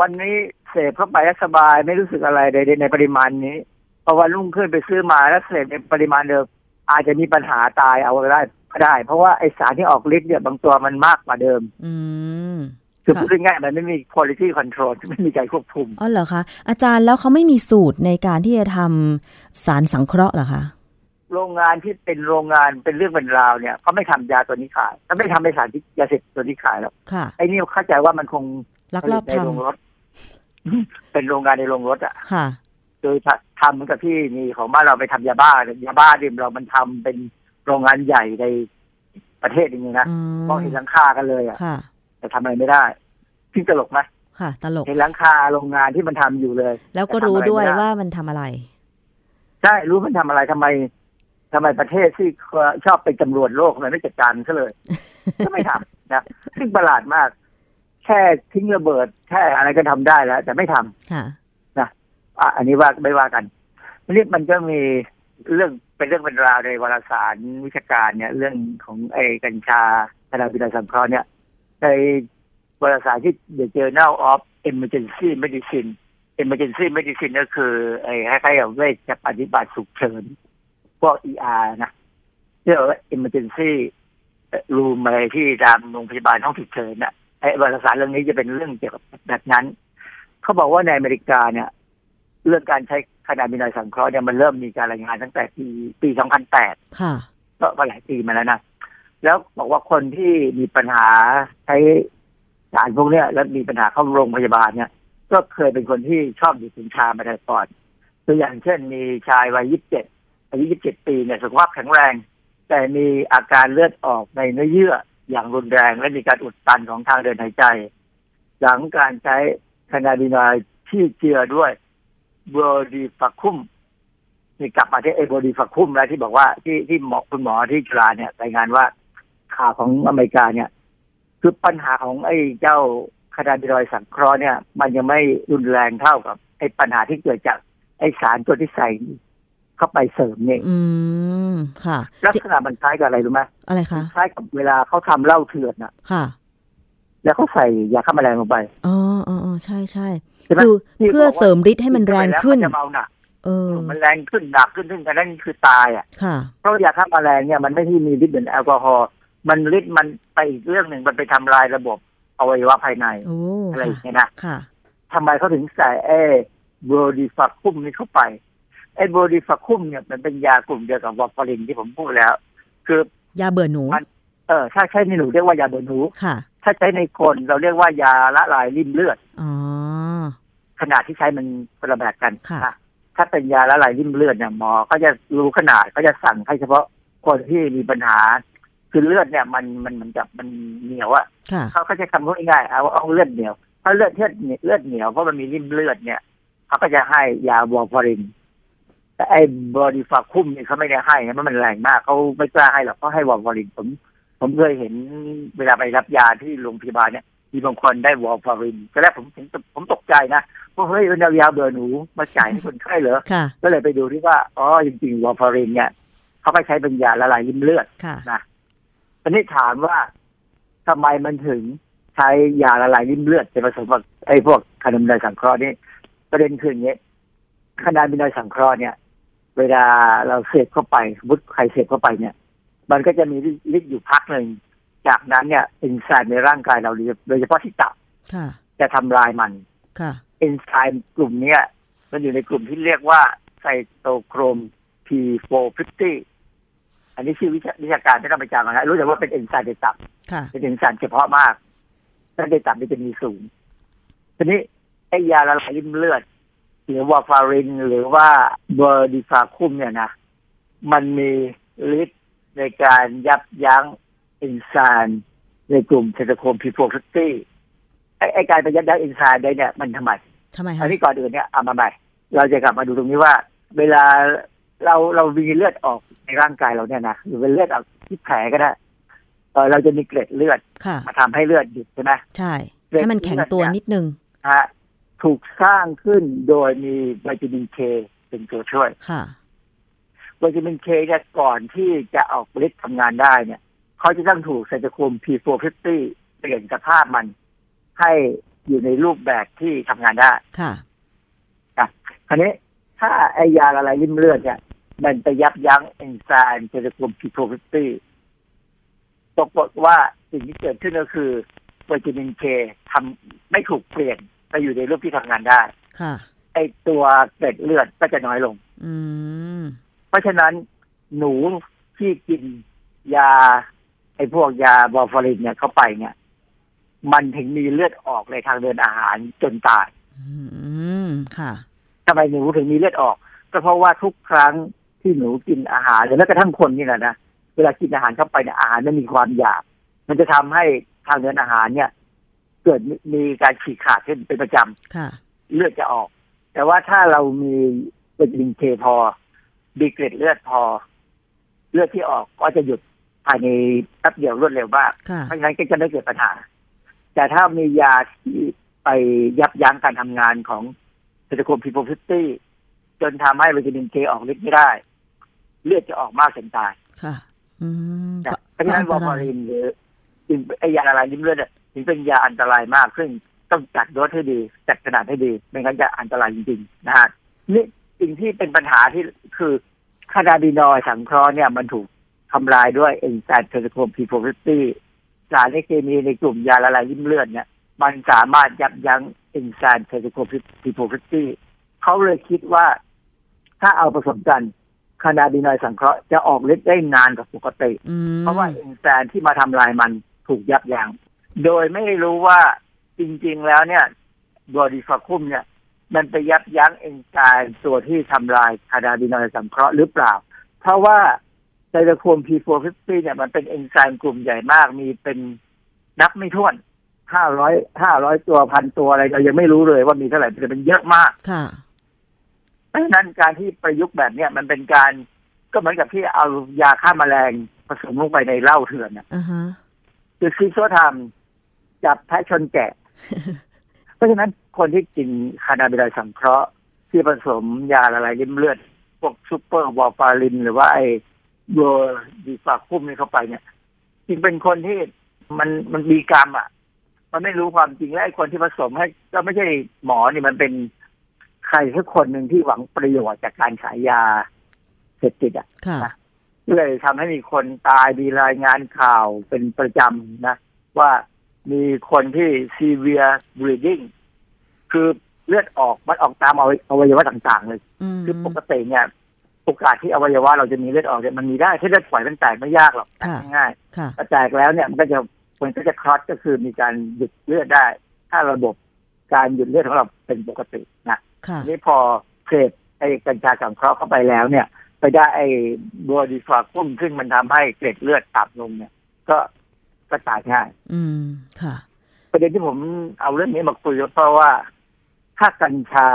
วันนี้เสพเข้าไปแล้วสบายไม่รู้สึกอะไรใดๆในปริมาณนี้พอวันรุ่งขึ้นไปซื้อมาแล้วเสพในปริมาณเดิมอาจจะมีปัญหาตายเอาได้ก็ได้ เพราะว่าไอสารที่ออกฤทธิ์เนี่ยบางตัวมันมากกว่าเดิม อืมคือค่ะพูดง่ายๆมันไม่มี quality control ไม่มีการควบคุมอ๋อเหรอคะอาจารย์แล้วเขาไม่มีสูตรในการที่จะทำสารสังเคราะห์เหรอคะ โรงงานที่เป็นโรงงานเป็นเรื่องเป็นราวเนี่ยเขาไม่ทำยาตัวนี้ขายเขาไม่ทำในสารที่ยาเสพติดตัวนี้ขายแล้วค่ะไอ้นี่เข้าใจว่ามันคงลักลอบผลิตในทโรงรถ เป็นโรงงานในโรงรถอะำค่ะโดยทำเหมือนกับที่นี่ของบ้านเราไปทำยาบ้าเนี่ยยาบ้าดิมเรามันทำเป็นโรงงานใหญ่ในประเทศอย่างนี้นะอืมมองเห็นหลังคากันเลยอะค่ะแต่ทำอะไรไม่ได้ซึ่งตลกไหมค่ะ ตลกเห็นหลังคาโรงงานที่มันทำอยู่เลย แล้วก็แต่ทำรู้อะไรด้วยไม่ไว่ามันทำอะไรใช่รู้มันทำอะไรทำไม ทำไมประเทศที่ชอบเป็นตำรวจโลกทำไมไม่จัดการมันซะเลย ก็ไม่ทำนะซึ่งประหลาดมาก แค่ทิ้งระเบิด แค่อะไรก็ทำได้แล้ว แต่ไม่ทำค่ะอะอันนี้ว่าไม่ว่ากันทีนี้มันก็มีเรื่องเป็นเรื่องเป็นราวในวารสารวิชาการเนี่ย เรื่องของไอ้กัญชาคณะวิทยาสังเคราะห์เนี่ยในวารสารที่ The Journal of Emergency Medicine Emergency Medicine ก็คือไอ้คล้ายๆกับเวชปฏิบัติฉุกเฉิน พวก ER นะเรียกว่า Emergency Room อะไรที่ตามโรงพยาบาลห้องฉุกเฉินน่ะไอ้วารสารเรื่องนี้จะเป็นเรื่องเกี่ยวกับแบบนั้น เขาบอกว่าในอเมริกาเนี่ย เรื่องการใช้คานาบินอยด์สังเคราะห์เนี่ยมันเริ่มมีการรายงานตั้งแต่ปีปี 2008 ค่ะก็ก็หลายปีมาแล้วนะ แล้วบอกว่าคนที่มีปัญหาใช้สารพวกเนี้ย แล้วมีปัญหาเข้าโรงพยาบาลเนี่ย ก็เคยเป็นคนที่ชอบดื่มกัญชามาแต่ก่อนตัวอย่างเช่นมีชายวัย 27 อายุ 27 ปีเนี่ยสุขภาพแข็งแรง แต่มีอาการเลือดออกในเนื้อเยื่ออย่างรุนแรงและมีการอุดตันของทางเดินหายใจ หลังการใช้คานาบินอยที่เจือด้วยเบอร์ดีฟักคุมนี่กลับมาที่เอโบดีฟักคุมแล้วที่บอกว่าที่ที่หมอคุณหมอที่จุฬาเนี่ยรายงานว่าข่าวของอเมริกาเนี่ย คือปัญหาของไอ้เจ้าคานาบินอยสังเคราะห์เนี่ย มันยังไม่รุนแรงเท่ากับไอ้ปัญหาที่เกิดจากไอ้สารตัวที่ใส่ เข้าไปเสริมเนี่ยอืมค่ะ ลักษณะมันคล้ายกับอะไรรู้ไหมอะไรคะคล้ายกับเวลาเขาทำเหล้าเถื่อนน่ะค่ะ แล้วเขาใส่ยาฆ่าแมลงลงไปอ๋ออ๋ออ๋อใช่ใช่ใช่ไหมคือที่เพื่อบอกว่าเสริมฤทธิ์ให้มันแรงขึ้นแล้วมัจะเมาหนักเออมันแรงขึ้นหนักขึ้นขึ้นกันนั่นคือตายอะค่ะเพราะยาฆ่าแมลงเนี่ยมันไม่ที่มีฤทธิ์เหมือนแอลกอฮอล์มันฤทธิ์มันไปอีกเรื่องหนึ่งมันไปทำลายระบบอวัยวะภายในโอ้อะไรอย่างค่ะเงี้ยนะค่ะทำไมเขาถึงใส่ไอ้โบรดีฟักคุมนี่เข้าไป ไอ้โบรดีฟักคุมเนี่ยมันเป็นยากลุ่มเดียวกับวอร์ฟารินที่ผมพูดแล้ว คือยาเบื่อหนูมันเออถ้าใช้ในหนูเรียกว่ายาเบื่อหนูค่ะ ถ้าใช้ในคนเราเรียกว่ายาละลายริ่มเลือดอ๋อขนาดที่ใช้มันคนละแบบกันค่ะนะถ้าเป็นยาละลายริ่มเลือดเนี่ยหมอเขาจะรู้ขนาดเขาจะสั่งให้เฉพาะคนที่มีปัญหา คือเลือดเนี่ย มันมันมันจะมันเหนียวอะค่ะเขาเขาจะคำพูดง่ายๆเอาเอาเลือดเหนียวถ้าเลือดเลือดเลือดเหนียวเพราะมันมีริ่มเลือดเนี่ยเขาก็จะให้ยาวอร์ฟาริน แต่ไอ้ brodifacoum เนี่ยเขาไม่ได้ให้นะเพราะมันแรงมากเขาไม่กล้าให้หรอกเขาให้วอร์ฟารินผม ผมเคยเห็นเวลาไปรับยาที่โรงพยาบาลเนี่ยมีบางคนได้วอร์ฟารินก็แรกผมผมผมตกใจนะว่าเฮ้ยเอายาเบื่อหนูมาจ่ายให้คนไข้เหรอค่ะก็เลยไปดูที่ว่าอ๋อจริงๆวอร์ฟารินเนี่ยเขาก็ใช้เป็นยาละลายริ่มเลือดค่ะนะตอนนี้ถามว่าทำไมมันถึงใช้ยาละลายริ่มเลือดไปผสมกับไอ้พวก cannabinoid สังเคราะห์นี่ประเด็นคืออย่างนี้คานาบินอยด์สังเคราะห์เนี่ย เวลาเราเสพเข้าไปสมมติใครเสพเข้าไปเนี่ย มันก็จะมีฤทธิ์อยู่พักหนึ่งจากนั้นเนี่ยเอนไซม์ในร่างกายเราโดยเฉพาะที่ตับค่ะจะทำลายมันค่ะเอนไซม์กลุ่มเนี้ยมันอยู่ในกลุ่มที่เรียกว่าไซโตโครม P450 อันนี้ชื่อวิชาวิชาการไม่ต้องไปจำนะรู้แต่ว่าเป็นเอนไซม์ในตับค่ะเป็นเอนไซม์เฉพาะมากถ้าในตับมันจะมีสูงทีนี้ไอ้ยาละลายริ่มเลือด หรือวาฟารินหรือว่าเบอร์ดิฟาคุมเนี่ยนะ มันมีฤทธิ์ในการยับยั้งเอนไซม์ในกลุ่มไซโตโครม P450 ไอ้ไอ้การไปยับยั้งเอนไซม์ได้เนี่ยมันทำไมทำไมอัคะนนี้ก่อนอื่นเนี่ยเอามาใหม่เราจะกลับมาดูตรงนี้ว่า เวลาเราเรามีเลือดออกในร่างกายเราเนี่ยนะหรือเป็นเลือดออกที่แผลก็ได้เออเราจะมีเกล็ดเลือดค่ะมาทำให้เลือดหยุดใช่ไหมใช่ให้มันแข็งตัวนิดนึงฮะ ถูกสร้างขึ้นโดยมีวิตามินเคเป็นตัวช่วยค่ะวิตามินเคเนี่ยก่อนที่จะออกฤทธิ์ทำงานได้เนี่ยเขาจะต้องถูกไซโตโครม P450 เปลี่ยนสภาพมัน ให้อยู่ในรูปแบบที่ทำงานได้ ค่ะคราวนี้ถ้าไอยาละลายริ่มเลือดเนี่ยมันไปยับยั้งเอนไซม์ cytochrome P450ปรากฏว่าสิ่งที่เกิดขึ้นก็คือวิตามินเคมันไม่ถูกเปลี่ยน ไปอยู่ในรูปที่ทำงานได้ ค่ะ ไอตัวเกล็ดเลือดก็จะน้อยลง อืม เพราะฉะนั้นหนูที่กินยา ไอพวกยาบอร์ฟารินเนี่ยเข้าไปเนี่ย มันถึงมีเลือดออกในทางเดินอาหารจนตาย อืม ค่ะทำไมหนูถึงมีเลือดออก ก็เพราะว่าทุกครั้งที่หนูกินอาหารหรือแม้กระทั่งคนนี่แหละนะเวลากินอาหารเข้าไปเนี่ยอาหารมันมีความอยากมันจะทำให้ทางเดินอาหารเนี่ย เกิดมีมีการฉีกขาดขึ้นเป็นประจำค่ะเลือดจะออก แต่ว่าถ้าเรามีวิตามินเคพอดีเกรดเลือดพอ เลือดที่ออกก็จะหยุดภายในแป๊บเดียวรวดเร็วมากค่ะเพราะฉะนั้นก็จะไม่เกิดปัญหา แต่ถ้ามียาที่ไปยับยั้งการทำงานของเซตโคมพิโพฟิตี้จนทำให้วิตามินเคออกฤทธิ์ไม่ได้ เลือดจะออกมากจนตายค่ะอืมมนะก็เพราะฉะนั้นวก็ออันตร์รายรินหรือไอยาละลายริ่มเลือดเนี่ย ถึงเป็นยาอันตรายมาก ซึ่งต้องจัดโดสให้ดี จัดขนาดให้ดี ไม่งั้นจะอันตรายจริงๆนะฮะนี่สิ่งที่เป็นปัญหาที่คือ cannabinoid สังเคราะห์เนี่ยมันถูกทำลายด้วยเอนไซม์เทอร์โคมพีโฟฟิตี้สารเคมีในกลุ่มยาละลายริ่มเลือดเนี่ย มันสามารถยับยั้งเอนไซม์เทอร์โคมพีโฟฟิตี้เขาเลยคิดว่า ถ้าเอาผสมกัน cannabinoid สังเคราะห์จะออกฤทธิ์ได้นานกว่าปกติอืมเพราะว่าเอนไซม์ที่มาทำลายมันถูกยับยัง้ง โดยไม่รู้ว่าจริง ๆ แล้วเนี่ย brodifacoum เนี่ย มันไปยับยั้งเอนไซม์ตัวที่ทำลาย cannabinoid สังเคราะห์หรือเปล่า เพราะว่าไซโตโครม P450 เนี่ยมันเป็นเอนไซม์กลุ่มใหญ่มากมีเป็นนับไม่ถ้วนห้าร้อยห้าร้อยตัวพันตัวอะไรเรายังไม่รู้เลยว่ามีเท่าไหร่แต่เป็นเยอะมากค่ะเพราะฉะนั้นการที่ประยุกต์แบบเนี้ยมันเป็นการก็เหมือนกับที่เอายาฆ่าแมลงผสมลงไปในเหล้าเถื่อนน่ะอ่าฮะคือซีโซทำ จับแพะชนแกะ เพราะฉะนั้นคนที่กินคานาบิไดสังเคราะห์ที่ผสมยาละลายริ่มเลือด พวก superwarfarin หรือว่าไอ้ brodifacoum นี่เข้าไปเนี่ยจริงเป็นคนที่มันมันมีกรรมอะ มันไม่รู้ความจริงและไอ้คนที่ผสมให้ ก็ไม่ใช่หมอนี่มันเป็นใครสักคนหนึ่งที่หวังประโยชน์จากการขายยาเสพติดอะค่ะนะเลยทำให้มีคนตายมีรายงานข่าวเป็นประจำนะ ว่า มีคนที่ severe bleeding คือเลือดออกมันออกตามอวัยอวัยวะต่างๆ เลยอืมคือปกติเนี่ยโอกาสที่อวัยวะเราจะมีเลือดออกเนี่ยมันมีได้ถ้าเลือดฝอยมันแตกไม่ยากหรอกแตกง่ายค่ะๆแต่แตกแล้วเนี่ยมันก็จะมันก็จะคลอตก็คือมีการหยุดเลือดได้ ถ้าระบบการหยุดเลือดของเราเป็นปกตินะค่ะทีนี้พอเสพไอ้กัญชาสังเคราะห์เข้าไปแล้วเนี่ย ไปได้ไอ้บัวดีฟาคุ้มซึ่งมันทำให้เกล็ดเลือดต่ำลงเนี่ย ก็ ก็ตายง่าย อืมค่ะ ประเด็นที่ผมเอาเรื่องนี้มาคุยก็เพราะว่าถ้ากัญชา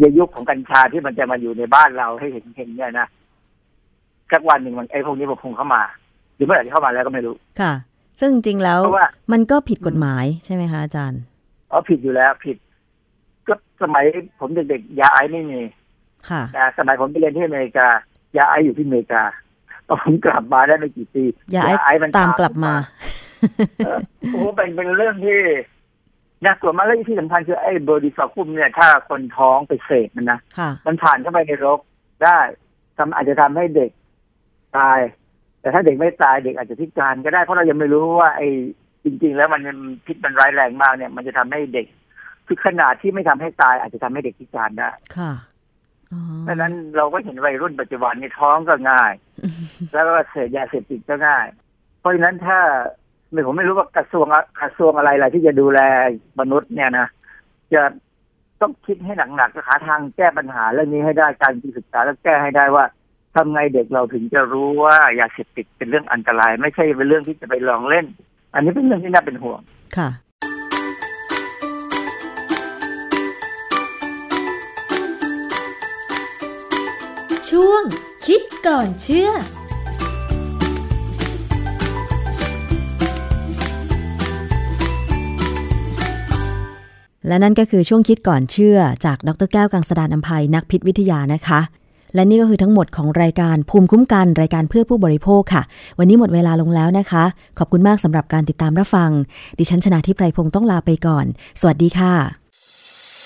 ในยุคของกัญชาที่มันจะมาอยู่ในบ้านเราให้เห็นเห็นเนี่ยนะสักวันหนึ่งมันไอ้พวกนี้มันคงเข้ามา หรือเมื่อไหร่ที่เข้ามาแล้วก็ไม่รู้ ค่ะ ซึ่งจริงๆแล้วเพราะว่ามันก็ผิดกฎหมายใช่ไหมคะอาจารย์อ๋อผิดอยู่แล้วผิด ก็สมัยผมเด็กๆยาไอซ์ไม่มีค่ะแต่สมัยผมไปเรียนที่อเมริกายาไอซ์อยู่ที่อเมริกา พอผมกลับมาได้ไม่กี่ปีอย่าไอ้ซ์นตามกลับมาเออโอ้โหเป็นเป็นเรื่องที่น่ากลัวมากและที่สำคัญคือไอ้เบอร์ดีฟาคุมเนี่ย ถ้าคนท้องไปเสพมันนะค่ะมันผ่านเข้าไปในรกได้ทำอาจจะทำให้เด็กตาย แต่ถ้าเด็กไม่ตายเด็กอาจจะพิการก็ได้เพราะเรายังไม่รู้ว่า ไอ้จริง ๆ แล้วมันพิษมันร้ายแรงมากเนี่ย มันจะทำให้เด็กคือขนาดที่ไม่ทำให้ตายอาจจะทำให้เด็กพิการได้ค่ะ อ๋อดังนั้นเราก็เห็นวัยรุ่นปัจจุบันนี่ท้องก็ง่าย แล้วก็เสพยาเสพติดก็ง่าย เพราะฉะนั้นถ้าไม่ผมไม่รู้ว่ากระทรวงอะกระทรวงอะไรล่ะที่จะดูแลมนุษย์เนี่ยนะจะต้องคิดให้หนักๆหาทางแก้ปัญหาเรื่องนี้ให้ได้การศึกษาแล้วแก้ให้ได้ว่าทำไงเด็กเราถึงจะรู้ว่ายาเสพติดเป็นเรื่องอันตราย ไม่ใช่เป็นเรื่องที่จะไปลองเล่น อันนี้เป็นเรื่องที่น่าเป็นห่วงค่ะ ช่วง คิดก่อนเชื่อและนั่นก็คือช่วงคิดก่อนเชื่อจากดรแก้วกังสดานนภัยนักพิษวิทยานะคะ และนี่ก็คือทั้งหมดของรายการภูมิคุ้มกันรายการเพื่อผู้บริโภคค่ะ วันนี้หมดเวลาลงแล้วนะคะ ขอบคุณมากสำหรับการติดตามรับฟัง ดิฉันชนะทิพไพรพงศ์ต้องลาไปก่อน สวัสดีค่ะ